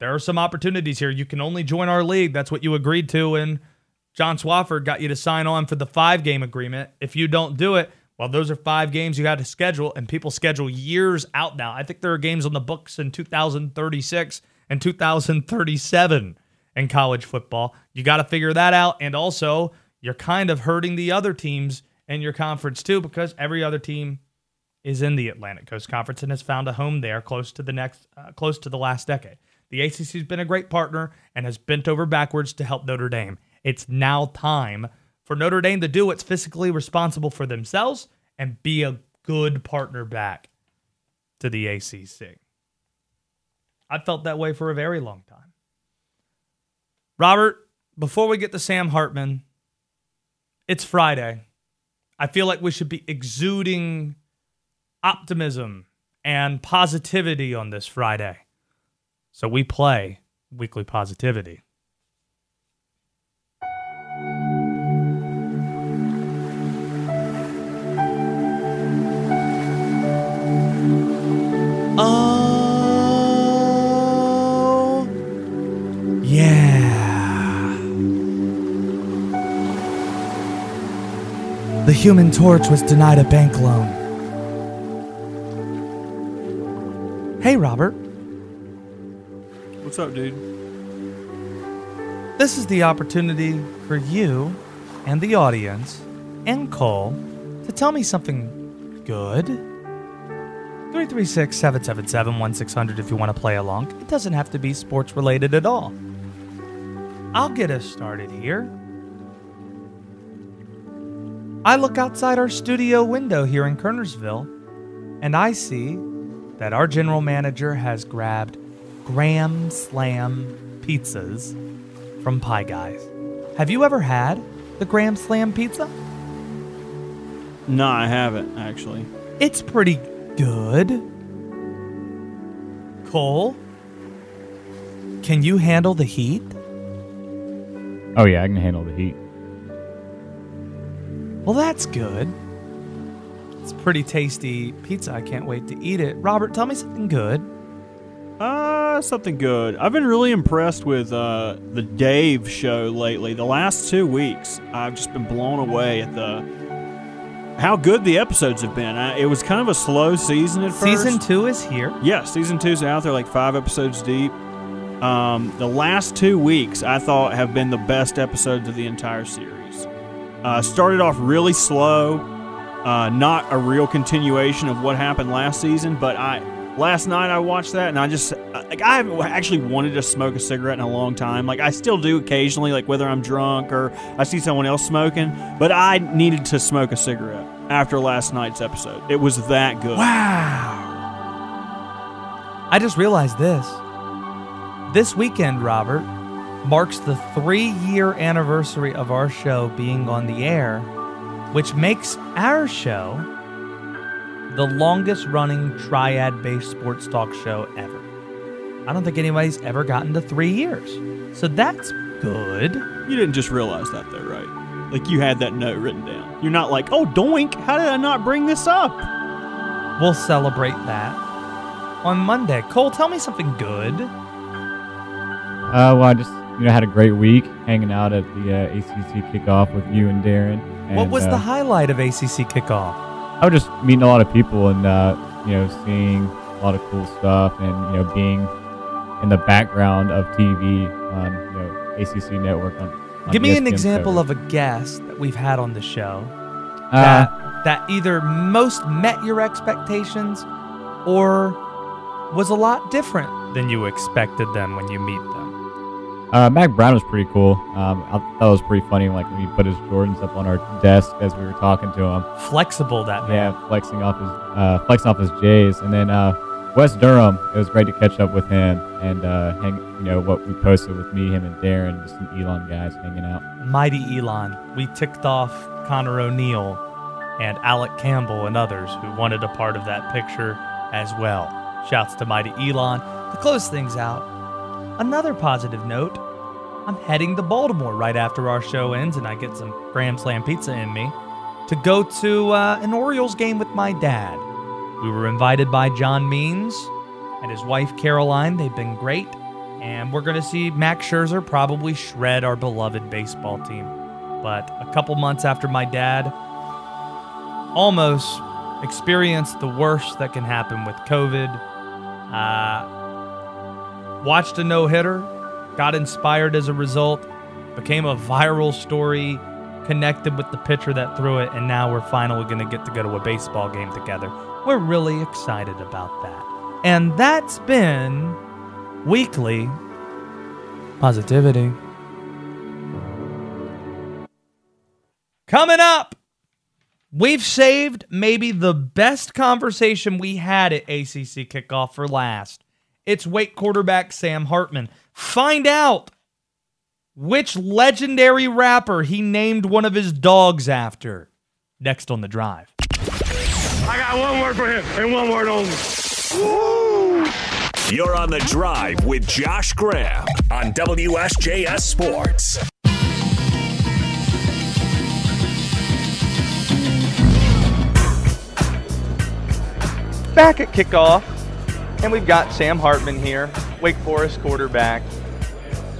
There are some opportunities here. You can only join our league. That's what you agreed to, and John Swofford got you to sign on for the five game agreement. If you don't do it, well, those are five games you had to schedule, and people schedule years out now. I think there are games on the books in 2036 and 2037 in college football. You got to figure that out. And also, you're kind of hurting the other teams in your conference too, because every other team is in the Atlantic Coast Conference and has found a home there close to the next, uh, close to the last decade. The ACC has been a great partner and has bent over backwards to help Notre Dame. It's now time for Notre Dame to do what's physically responsible for themselves and be a good partner back to the ACC. I've felt that way for a very long time. Robert, before we get to Sam Hartman, it's Friday. I feel like we should be exuding optimism and positivity on this Friday. So we play weekly positivity. Human torch was denied a bank loan. Hey, Robert. What's up, dude? This is the opportunity for you and the audience and Cole to tell me something good. 336 777 1600 if you want to play along. It doesn't have to be sports related at all. I'll get us started here. I look outside our studio window here in Kernersville and I see that our general manager has grabbed Graham Slam pizzas from Pie Guys. Have you ever had the Graham Slam pizza? No, I haven't actually. It's pretty good. Cole, can you handle the heat? Oh yeah, I can handle the heat. Well, that's good. It's pretty tasty pizza. I can't wait to eat it. Robert, tell me something good. Uh, something good. I've been really impressed with uh, the Dave show lately. The last two weeks, I've just been blown away at the how good the episodes have been. Uh, it was kind of a slow season at first. Season two is here. Yeah, season two's out. They're like five episodes deep. Um, the last two weeks, I thought, have been the best episodes of the entire series. Uh, started off really slow, uh, not a real continuation of what happened last season. But I last night I watched that, and I just like I haven't actually wanted to smoke a cigarette in a long time. Like I still do occasionally, like whether I'm drunk or I see someone else smoking. But I needed to smoke a cigarette after last night's episode. It was that good. Wow. I just realized this. This weekend, Robert, marks the three year anniversary of our show being on the air, which makes our show the longest running triad based sports talk show ever. I don't think anybody's ever gotten to three years. So that's good. You didn't just realize that, though, right? Like you had that note written down. You're not like, oh, doink, how did I not bring this up? We'll celebrate that on Monday. Cole, tell me something good. Uh, well, I just you know had a great week hanging out at the uh, ACC kickoff with you and Darren. what was uh, the highlight of ACC kickoff? I was just meeting a lot of people and uh, you know seeing a lot of cool stuff and you know being in the background of TV on you know ACC network on. on Give me an example of a guest that we've had on the show Uh, that, that either most met your expectations or was a lot different than you expected them when you meet them. Uh, Mack Brown was pretty cool. Um, I thought it was pretty funny, like when he put his Jordans up on our desk as we were talking to him. Flexible, that man. Yeah, flexing off his uh, flexing off his J's, and then uh, Wes Durham. It was great to catch up with him and uh, hang. You know what we posted with me, him, and Darren, just some Elon guys hanging out. Mighty Elon. We ticked off Connor O'Neill and Alec Campbell and others who wanted a part of that picture as well. Shouts to Mighty Elon. To close things out, another positive note I'm heading to Baltimore right after our show ends and I get some Graham Slam pizza in me to go to uh, an Orioles game with my dad. We were invited by John Means and his wife Caroline. They've been great. And we're going to see Max Scherzer probably shred our beloved baseball team. But a couple months after my dad almost experienced the worst that can happen with COVID, uh, watched a no hitter, got inspired as a result, became a viral story, connected with the pitcher that threw it, and now we're finally going to get to go to a baseball game together. We're really excited about that. And that's been weekly positivity. Coming up, we've saved maybe the best conversation we had at ACC kickoff for last. It's Wake quarterback Sam Hartman. Find out which legendary rapper he named one of his dogs after. Next on the drive. I got one word for him and one word only. You're on the drive with Josh Graham on WSJS Sports. Back at kickoff, and we've got Sam Hartman here, Wake Forest quarterback.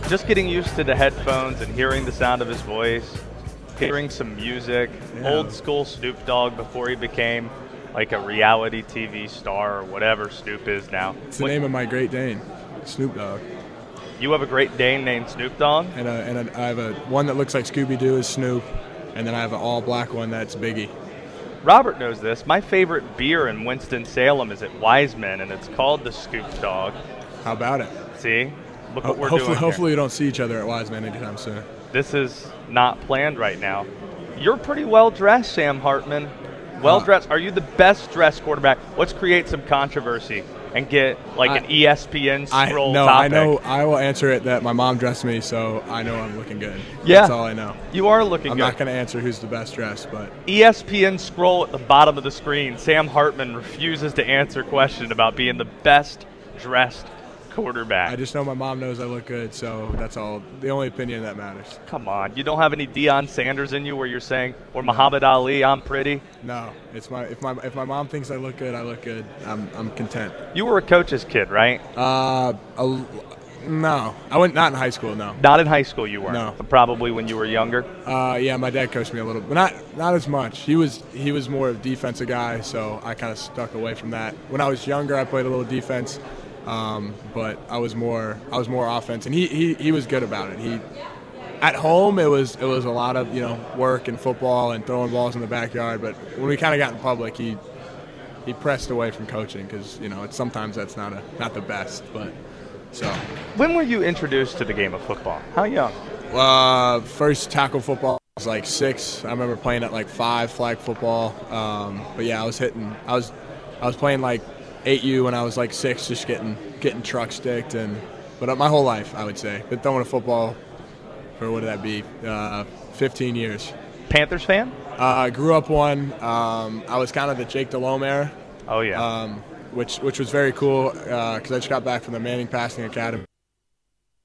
Just getting used to the headphones and hearing the sound of his voice, hearing some music, Yeah. old school Snoop Dogg before he became like a reality TV star or whatever Snoop is now. It's the name of my Great Dane, Snoop Dogg. You have a Great Dane named Snoop Dogg? And, a, and a, I have a one that looks like Scooby Doo is Snoop, and then I have an all black one that's Biggie. Robert knows this. My favorite beer in Winston Salem is at Wiseman, and it's called the Scoop Dog. How about it? See, look what we're hopefully, doing. here. hopefully we don't see each other at Wiseman anytime soon. this is not planned right now. You're pretty well dressed, Sam Hartman. Well dressed. Are you the best dressed quarterback? Let's create some controversy and get like an E ESPN I scroll no, topic. I know. I will answer it that my mom dressed me, so I know I'm looking good. Yeah. that's all I know. You are looking I'm good. not going to answer who's the best dressed, but ESPN scroll at the bottom of the screen. Sam Hartman refuses to answer question about being the best dressed quarterback. I just know my mom knows I look good, so that's all. The only opinion that matters. Come on, you don't have any Deion Sanders in you where you're saying, or Muhammad Ali, I'm pretty. No, it's my if my if my mom thinks I look good, I look good. I'm I'm content. You were a coach's kid, right? Uh, a, no, I went not in high school. No, Not in high school, you weren't. No. But probably when you were younger. Uh, yeah, my dad coached me a little, but not not as much. He was he was more of a defensive guy, so I kind of stuck away from that. When I was younger, I played a little defense, um, but I was more I was more offense, and he, he he was good about it. He at home it was it was a lot of you know work and football and throwing balls in the backyard, but when we kind of got in public, he he pressed away from coaching because you know it's sometimes that's not a not the best, but so. When were you introduced to the game of football? How young? Uh, first tackle football was like six. I remember playing at like five flag football. Um, but yeah, I was hitting. I was, I was playing like eight U when I was like six, just getting getting truck sticked and. But my whole life, I would say, been throwing a football for what did that be? Uh, 15 years. Panthers fan? Uh, I grew up one. Um, I was kind of the Jake Delhomme era. Oh yeah. Um, which which was very cool because I just got back from the Manning Passing Academy.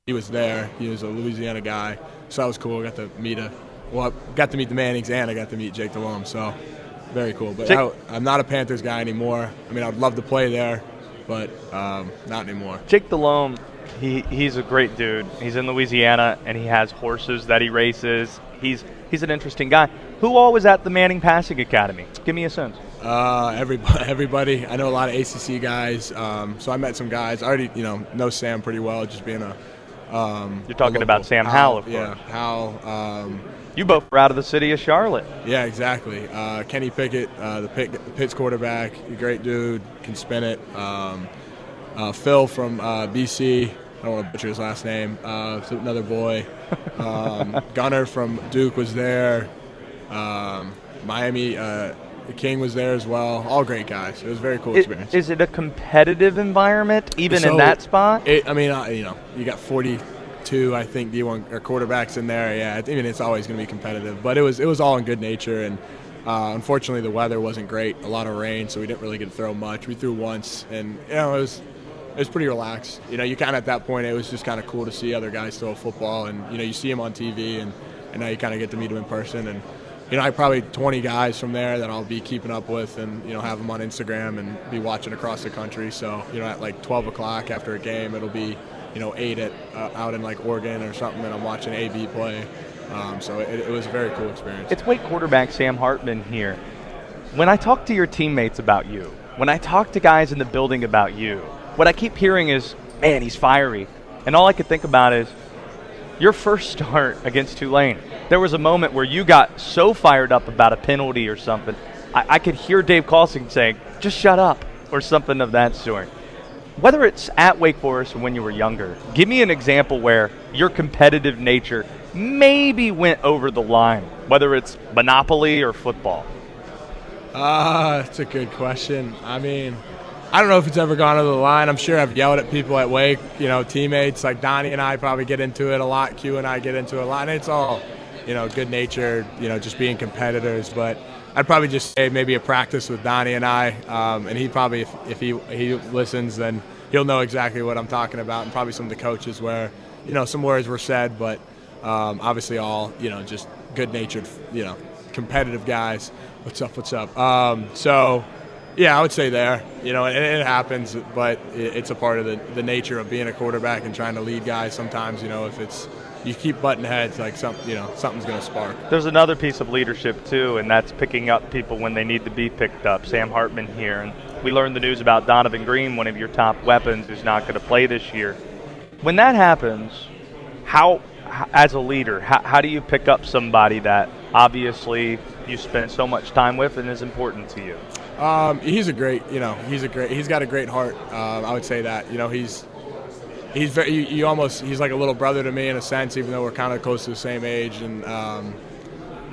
He was there. He was a Louisiana guy, so that was cool. I got to meet a well, I got to meet the Mannings and I got to meet Jake Delhomme. So very cool. But Jake- I, I'm not a Panthers guy anymore. I mean, I'd love to play there, but um, not anymore. Jake Delhomme, he, he's a great dude. He's in Louisiana and he has horses that he races. He's he's an interesting guy. Who all was at the Manning Passing Academy? Give me a sense. Uh, everybody, everybody. I know a lot of ACC guys. Um, so I met some guys. I already, you know, know Sam pretty well, just being a. Um, You're talking a about Sam Howell, of Yeah, course. Howell. You both were out of the city of Charlotte. yeah, exactly. Uh, Kenny Pickett, uh, the, Pitt, the Pitts quarterback, a great dude, can spin it. Um, uh, Phil from uh, BC. I don't want to butcher his last name. Uh, another boy. Um, Gunnar from Duke was there. Um, Miami, uh, the King was there as well. All great guys. It was a very cool I- experience. Is it a competitive environment, even in that spot? It, I mean, uh, you know, you got 42, I think, D1 or quarterbacks in there. Yeah, I mean, it's always going to be competitive, but it was it was all in good nature, and uh, unfortunately, the weather wasn't great. A lot of rain, so we didn't really get to throw much. We threw once, and you know, it was it was pretty relaxed. You know, you kind of at that point, it was just kind of cool to see other guys throw football, and you know, you see them on TV, and and now you kind of get to meet them in person, and you know, I probably 20 guys from there that I'll be keeping up with and, you know, have them on Instagram and be watching across the country. So, you know, at like 12 o'clock after a game, it'll be, you know, 8 at, uh, out in like Oregon or something, and I'm watching AB play. Um, so it, it was a very cool experience. It's Wake quarterback Sam Hartman here. When I talk to your teammates about you, when I talk to guys in the building about you, what I keep hearing is, man, he's fiery. And all I could think about is, your first start against Tulane, there was a moment where you got so fired up about a penalty or something. I, I could hear Dave Clawson saying, just shut up, or something of that sort. Whether it's at Wake Forest or when you were younger, give me an example where your competitive nature maybe went over the line, whether it's Monopoly or football. Ah, that's a good question. I mean, I don't know if it's ever gone over the line. I'm sure I've yelled at people at Wake, you know, teammates like Donnie and I probably get into it a lot. Q and I get into it a lot, and it's all, you know, good natured, you know, just being competitors. But I'd probably just say maybe a practice with Donnie and I, um, and he probably, if, if he he listens, then he'll know exactly what I'm talking about, and probably some of the coaches where, you know, some words were said, but um, obviously all, you know, just good natured, you know, competitive guys. What's up? What's up? Um, so. Yeah, I would say there. You know, and it happens, but it- it's a part of the, the nature of being a quarterback and trying to lead guys. Sometimes, you know, if it's you keep butting heads, like some, you know, something's going to spark. There's another piece of leadership too, and that's picking up people when they need to be picked up. Sam Hartman here, and we learned the news about Donavon Greene, one of your top weapons, who's not going to play this year. When that happens, how, as a leader, how, how do you pick up somebody that obviously you spent so much time with and is important to you? Um, he's a great, you know, he's a great, he's got a great heart. Um, I would say that, you know, he's he's very, you, you almost, he's like a little brother to me in a sense, even though we're kind of close to the same age. And um,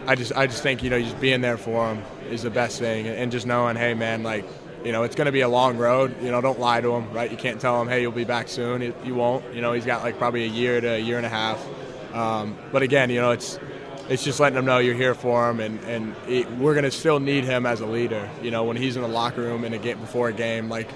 I just, I just think, you know, just being there for him is the best thing, and just knowing, hey, man, like, you know, it's going to be a long road. You know, don't lie to him, right? You can't tell him, hey, you'll be back soon. You, you won't. You know, he's got like probably a year to a year and a half. Um, but again, you know, it's it's just letting him know you're here for him, and and it, we're going to still need him as a leader. You know, when he's in the locker room in a game before a game, like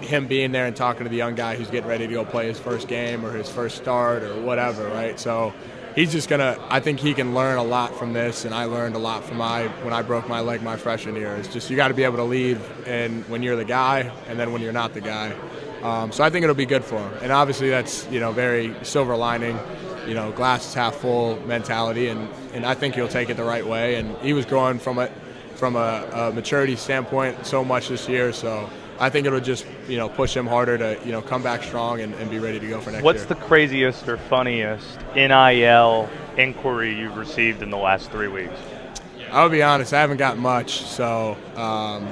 him being there and talking to the young guy who's getting ready to go play his first game or his first start or whatever, right? So he's just gonna. I think he can learn a lot from this, and I learned a lot from my when I broke my leg my freshman year. It's just you got to be able to lead, and when you're the guy, and then when you're not the guy. Um, so I think it'll be good for him, and obviously that's you know very silver lining, you know glass is half full mentality, and and I think he'll take it the right way. And he was growing from it from a, a maturity standpoint so much this year, so. I think it'll just you know push him harder to you know come back strong and, and be ready to go for next What's year. What's the craziest or funniest NIL inquiry you've received in the last three weeks? I'll be honest, I haven't got much, so um,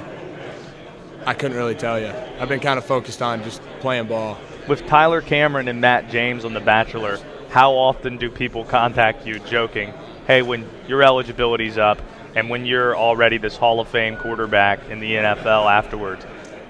I couldn't really tell you. I've been kind of focused on just playing ball. With Tyler Cameron and Matt James on The Bachelor, how often do people contact you joking, hey, when your eligibility's up and when you're already this Hall of Fame quarterback in the NFL afterwards?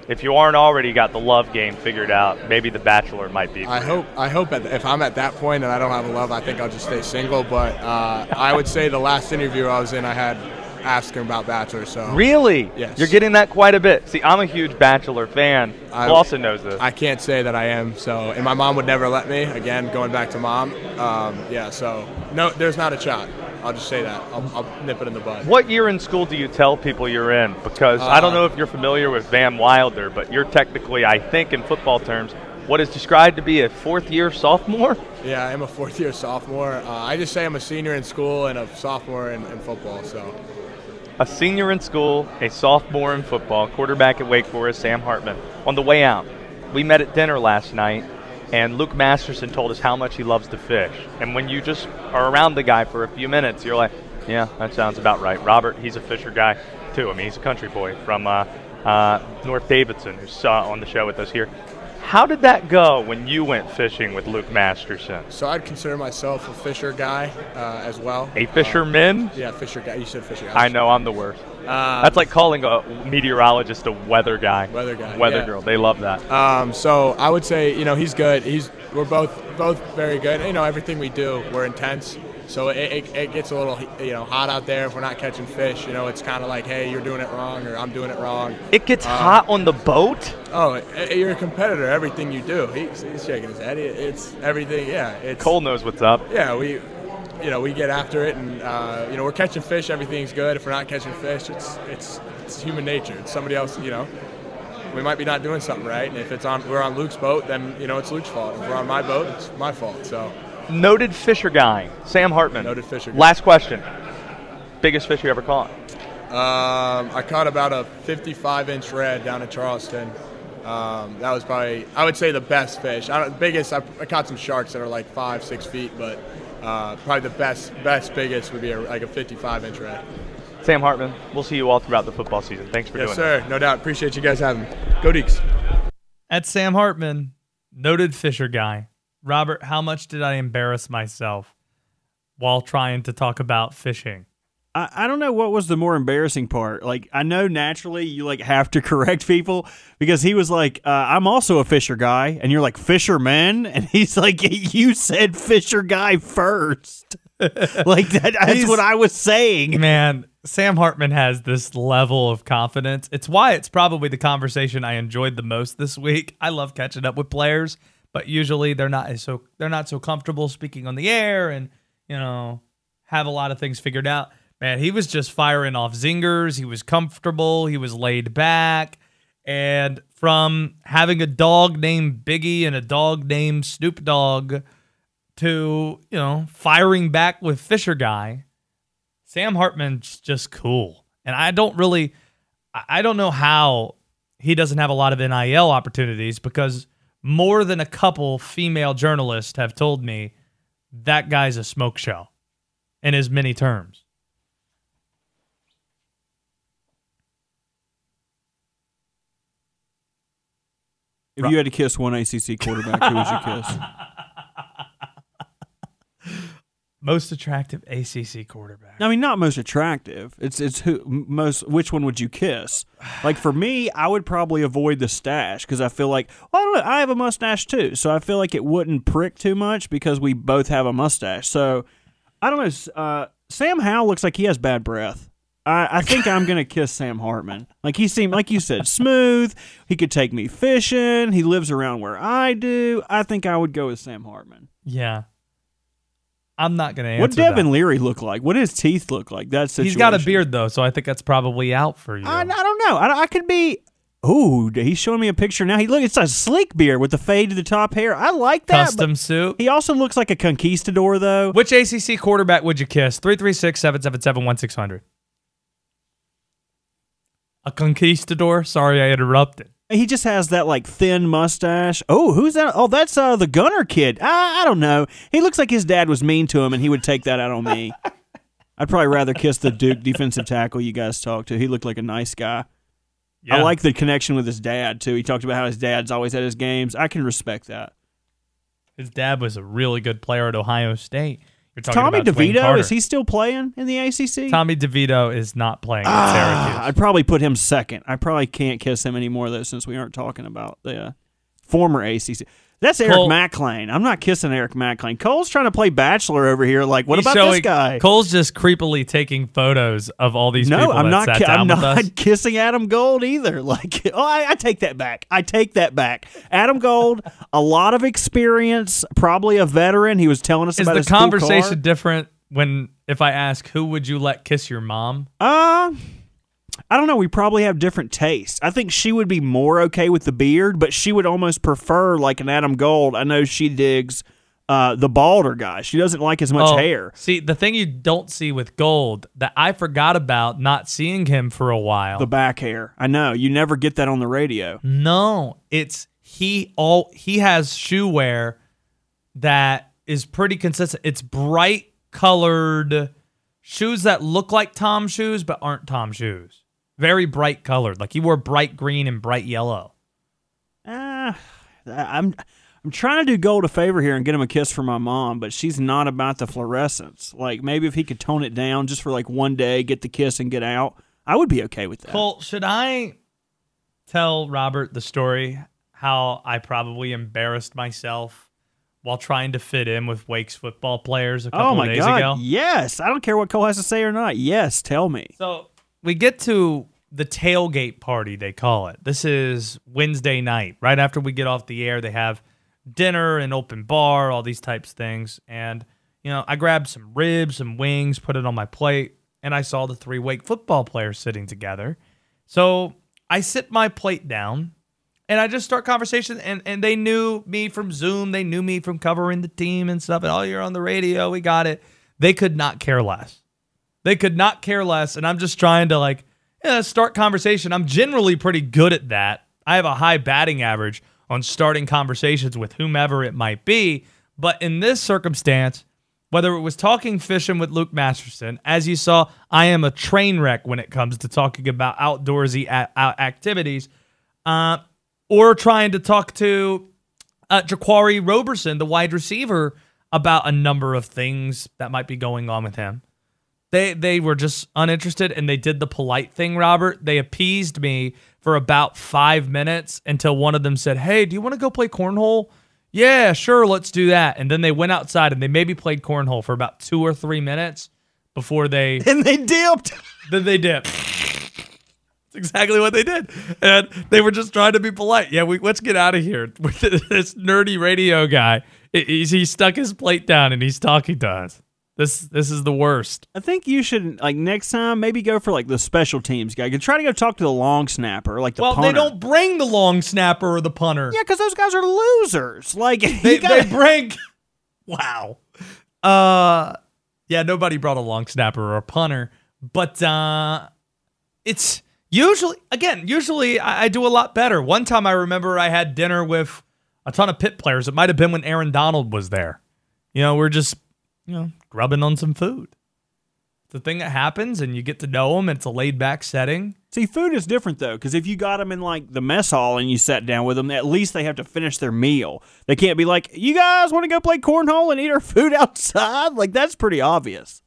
If you aren't already got the love game figured out, maybe The Bachelor might be. I hope. I hope at the, if I'm at that point and I don't have a love, I think I'll just stay single. But uh, I would say the last interview I was in, I had asked him about Bachelor. So Really? Yes. You're getting that quite a bit. See, I'm a huge Bachelor fan. I- Lawson knows this. I can't say that I am. So, and my mom would never let me. Again, going back to mom. Um, yeah. So no, there's not a shot. I'll just say that. I'll, I'll nip it in the bud. What year in school do you tell people you're in? Because I don't Uh, know if you're familiar with Van Wilder, but you're technically, I think, in football terms, what is described to be a fourth year sophomore. Yeah, I am a fourth year sophomore. Uh, I just say I'm a senior in school and a sophomore in, in football. So A senior in school, a sophomore in football, quarterback at Wake Forest, Sam Hartman. On the way out, we met at dinner last night, and Luke Masterson told us how much he loves to fish. And when you just are around the guy for a few minutes, you're like, yeah, that sounds about right. Robert, he's a fisher guy too. I mean, he's a country boy from uh, uh, North Davidson, who's uh, on the show with us here. How did that go when you went fishing with Luke Masterson? So I'd consider myself a fisher guy uh, as well. A fisherman? Uh, yeah, fisher guy. You said fisher guy. I know I'm the worst. Uh, That's like calling a meteorologist a weather guy. Weather guy, Weather yeah. girl. They love that. Um, so I would say, you know, he's good. He's we're both both very good. You know, everything we do, we're intense. So it, it, it gets a little you know hot out there if we're not catching fish. You know, it's kind of like, hey, you're doing it wrong, or I'm doing it wrong. It gets Um, hot on the boat. Oh, eh, you're a competitor. Everything you do, he's, he's shaking his head. It's everything. Yeah, it's Cole knows what's up. yeah, we, you know, we get after it, and uh, you know, we're catching fish. Everything's good. If we're not catching fish, it's it's it's human nature. It's somebody else. You know, we might be not doing something right. And if it's on, we're on Luke's boat, then you know it's Luke's fault. If we're on my boat, it's my fault. So Noted fisher guy, Sam Hartman. Noted fisher guy. Last question. Biggest fish you ever caught? um, I caught about a 55 inch red down in Charleston. Um, that was probably, I would say, the best fish. I don't, biggest. I, I caught some sharks that are like five, six feet, but uh, probably the best, best, biggest would be a, like a 55 inch red. Sam Hartman. We'll see you all throughout the football season. Thanks for Yes, doing sir. No doubt. Appreciate you guys having me. Go Deacs. That's Sam Hartman, noted Fisher guy. Robert, how much did I embarrass myself while trying to talk about fishing? I, I don't know what was the more embarrassing part. Like I know naturally you like have to correct people because he was like, uh, "I'm also a Fisher guy," and you're like Fisherman, and he's like, "You said Fisher guy first. like that, that's what I was saying. Man, Sam Hartman has this level of confidence. It's why it's probably the conversation I enjoyed the most this week. I love catching up with players, but usually they're not so they're not so comfortable speaking on the air and, you know, have a lot of things figured out. Man, he was just firing off zingers. He was comfortable, he was laid back. And from having a dog named Biggie and a dog named Snoop Dogg to, you know, firing back with Fisher Guy, Sam Hartman's just cool. And I don't really I don't know how he doesn't have a lot of NIL opportunities because more than a couple female journalists have told me that guy's a smoke show in as many terms. If you had to kiss one ACC quarterback, who would you kiss? Most attractive ACC quarterback. I mean, not most attractive. It's it's who most. Which one would you kiss? Like for me, I would probably avoid the stash because I feel like well, I don't know. I have a mustache too, so I feel like it wouldn't prick too much because we both have a mustache. So I don't know. Uh, Sam Howell looks like he has bad breath. I, I think I'm gonna kiss Sam Hartman. Like he seemed, like you said, smooth. He could take me fishing. He lives around where I do. I think I would go with Sam Hartman. Yeah. I'm not going to answer What Devin that. Leary look like? What does his teeth look like? That's He's got a beard though, so I think that's probably out for you. I, I don't know. I, I could be. Ooh, he's showing me a picture now. He look. It's a sleek beard with the fade to the top hair. I like that. Custom suit. He also looks like a conquistador, though. Which ACC quarterback would you kiss? 336 777 1600. A conquistador? Sorry, I interrupted. He just has that like thin mustache. Oh, who's that? Oh, that's uh the Gunnar kid. I, I don't know. He looks like his dad was mean to him, and he would take that out on me. I'd probably rather kiss the Duke defensive tackle you guys talked to. He looked like a nice guy. I like the connection with his dad too. He talked about how his dad's always at his games. I can respect that. His dad was a really good player at Ohio State. Tommy DeVito is he still playing in the ACC? Tommy DeVito is not playing at Ah, Syracuse. I'd probably put him second. I probably can't kiss him anymore though, since we aren't talking about the uh, former ACC. That's Eric Cole- McClain. I'm not kissing Eric McClain. Cole's trying to play Bachelor over here. Like, what about showing- this guy? Cole's just creepily taking photos of all these no, people I'm not. ki- I'm not us. kissing Adam Gold either. Like, oh, I, I take that back. I take that back. Adam Gold, a lot of experience, probably a veteran. He was telling us Is about the conversation different when if I ask who would you let kiss your mom? Uh, I don't know. We probably have different tastes. I think she would be more okay with the beard, but she would almost prefer like an Adam Gold. I know she digs uh, the balder guy. She doesn't like as much Oh, hair. See, the thing you don't see with Gold that I forgot about not seeing him for a while. The back hair. I know. You never get that on the radio. No, it's he all he has shoe wear that is pretty consistent. It's bright colored shoes that look like Tom shoes but aren't Tom shoes. Very bright colored. Like he wore bright green and bright yellow. Ah, I'm I'm trying to do Gold a favor here and get him a kiss from my mom, but she's not about the fluorescence. Like maybe if he could tone it down just for like one day, get the kiss and get out, I would be okay with that. Cole, should I tell Robert the story how I probably embarrassed myself while trying to fit in with Wake's football players a couple oh my of days god! ago? Yes, I don't care what Cole has to say or not. Yes, tell me. So we get to the tailgate party, they call it. This is Wednesday night. Right after we get off the air, they have dinner and open bar, all these types of things. And, you know, I grabbed some ribs, some wings, put it on my plate, and I saw the three Wake football players sitting together. So I sit my plate down and I just start conversation and, and they knew me from Zoom. They knew me from covering the team and stuff. And oh, you're on the radio. We got it. They could not care less. They could not care less. And I'm just trying to like yeah, start conversation. I'm generally pretty good at that. I have a high batting average on starting conversations with whomever it might be. But in this circumstance, whether it was talking fishing with Luke Masterson, as you saw, I am a train wreck when it comes to talking about outdoorsy activities, uh, or trying to talk to uh, Jaquarii Roberson, the wide receiver, about a number of things that might be going on with him. They they were just uninterested and they did the polite thing, Robert. They appeased me for about five minutes until one of them said, Hey, do you want to go play cornhole? Yeah, sure, let's do that. And then they went outside and they maybe played cornhole for about two or three minutes before they And they dipped. then they dipped. That's exactly what they did. And they were just trying to be polite. Yeah, we let's get out of here. With this nerdy radio guy. He, he stuck his plate down and he's talking to us. This this is the worst. I think you should like next time maybe go for like the special teams guy. You try to go talk to the long snapper, like the well, punter. they don't bring the long snapper or the punter. Yeah, because those guys are losers. Like They, gotta- they bring. Wow. Uh, yeah, nobody brought a long snapper or a punter, but uh, it's usually again. Usually, I, I do a lot better. One time, I remember I had dinner with a ton of Pitt players. It might have been when Aaron Donald was there. You know, we're just you know grubbing on some food. It's a thing that happens, and you get to know them. It's a laid back setting. See, food is different though, because if you got them in like the mess hall and you sat down with them, at least they have to finish their meal. They can't be like, "You guys want to go play cornhole and eat our food outside?" Like that's pretty obvious.